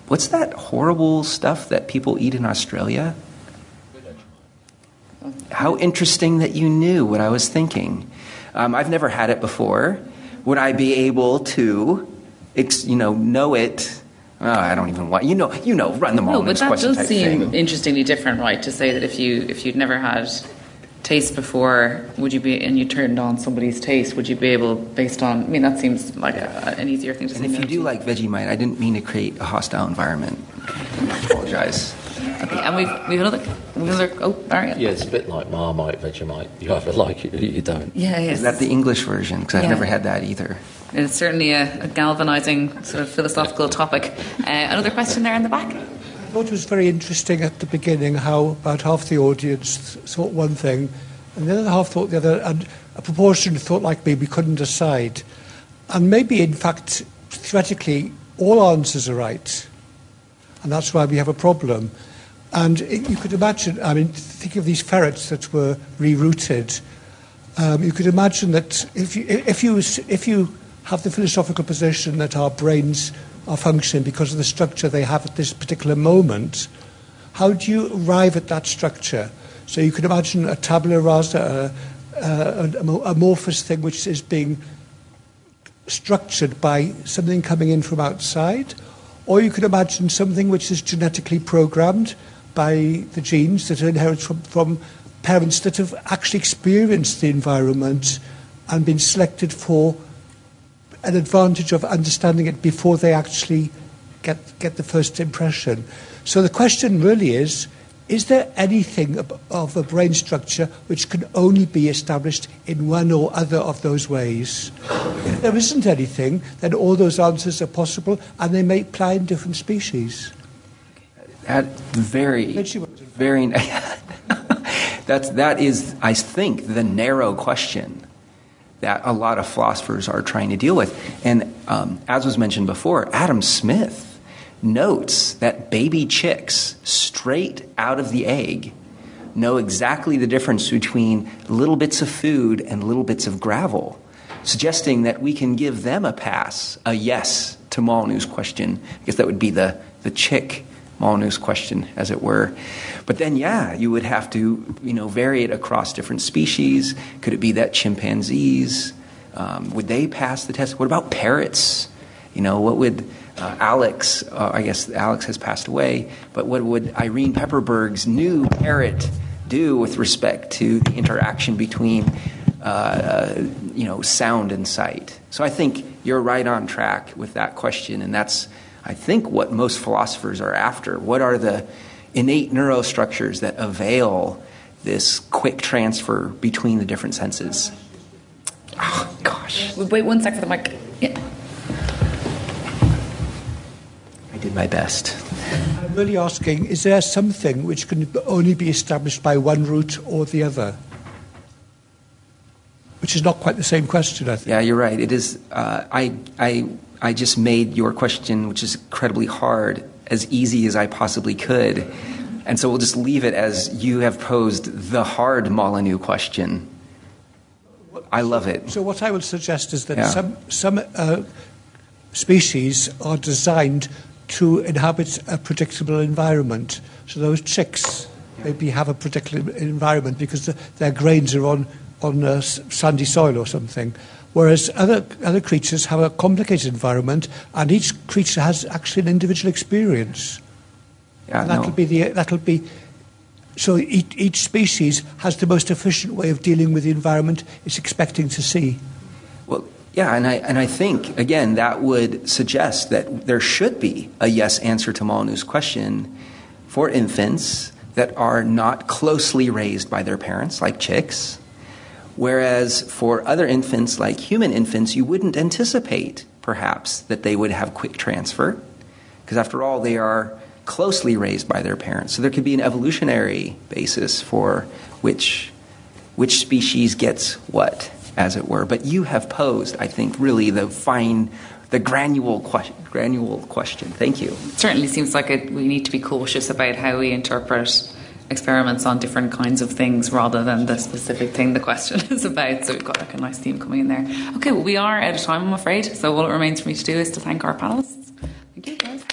what's that horrible stuff that people eat in Australia? How interesting that you knew what I was thinking. Um, I've never had it before. Would I be able to, you know, know it? Oh, I don't even want you know. You know, run the No, but that does seem thing. interestingly different, right? To say that if you if you'd never had taste before, would you be and you turned on somebody's taste, would you be able, based on? I mean, that seems like a, an easier thing to And say. And if you do like Vegemite, I didn't mean to create a hostile environment. I apologize. okay, and we've we've another we've another. Oh, Barry. Yeah, it's a bit like Marmite, Vegemite. You either like it or you don't. Yeah, yes. Is that the English version? Because I've Yeah. never had that either. It's certainly a, a galvanising sort of philosophical topic. Uh, another question there in the back. I thought it was very interesting at the beginning how about half the audience thought one thing and the other half thought the other, and a proportion thought like me, we couldn't decide. And maybe, in fact, theoretically, all answers are right. And that's why we have a problem. And you could imagine, I mean, think of these ferrets that were rerouted. Um, you could imagine that if you, if, you, if you have the philosophical position that our brains are functioning because of the structure they have at this particular moment, how do you arrive at that structure? So you could imagine a tabula rasa, a, a, a amorphous thing which is being structured by something coming in from outside, or you could imagine something which is genetically programmed by the genes that are inherited from, from parents that have actually experienced the environment and been selected for an advantage of understanding it before they actually get, get the first impression. So the question really is is there anything of, of a brain structure which can only be established in one or other of those ways? If there isn't anything, then all those answers are possible and they may apply in different species. That very, very. that's that is, I think, the narrow question that a lot of philosophers are trying to deal with. And um, as was mentioned before, Adam Smith notes that baby chicks, straight out of the egg, know exactly the difference between little bits of food and little bits of gravel, suggesting that we can give them a pass, a yes to Molyneux's question. I guess that would be the, the chick Molyneux's question, as it were. But then, yeah, you would have to, you know, vary it across different species. Could it be that chimpanzees um, would they pass the test? What about parrots? You know, what would uh, Alex? Uh, I guess Alex has passed away. But what would Irene Pepperberg's new parrot do with respect to the interaction between, uh, you know, sound and sight? So I think you're right on track with that question, and that's I think, what most philosophers are after. What are the innate neurostructures that avail this quick transfer between the different senses? Oh, gosh. Wait one sec for the mic. Yeah. I did my best. I'm really asking is there something which can only be established by one route or the other? Which is not quite the same question, I think. Yeah, you're right. It is. Uh, I, I I just made your question, which is incredibly hard, as easy as I possibly could. And so we'll just leave it as you have posed the hard Molyneux question. I love it. So, what I would suggest is that Yeah. some, some uh, species are designed to inhabit a predictable environment. So, those chicks maybe have a predictable environment because the, their grains are on, on uh, sandy soil or something. Whereas other, other creatures have a complicated environment, and each creature has actually an individual experience. Yeah, and that'll no. be the that'll be. So each, each species has the most efficient way of dealing with the environment it's expecting to see. Well, yeah, and I, and I think, again, that would suggest that there should be a yes answer to Molyneux's question for infants that are not closely raised by their parents, like chicks. Whereas for other infants, like human infants, you wouldn't anticipate, perhaps, that they would have quick transfer. Because after all, they are closely raised by their parents. So there could be an evolutionary basis for which, which species gets what, as it were. But you have posed, I think, really the fine, the granule, que- granule question. Thank you. It certainly seems like it, we need to be cautious about how we interpret experiments on different kinds of things rather than the specific thing the question is about. So we've got like a nice theme coming in there. Okay, well, we are out of time, I'm afraid. So all it remains for me to do is to thank our panelists. Thank you, guys.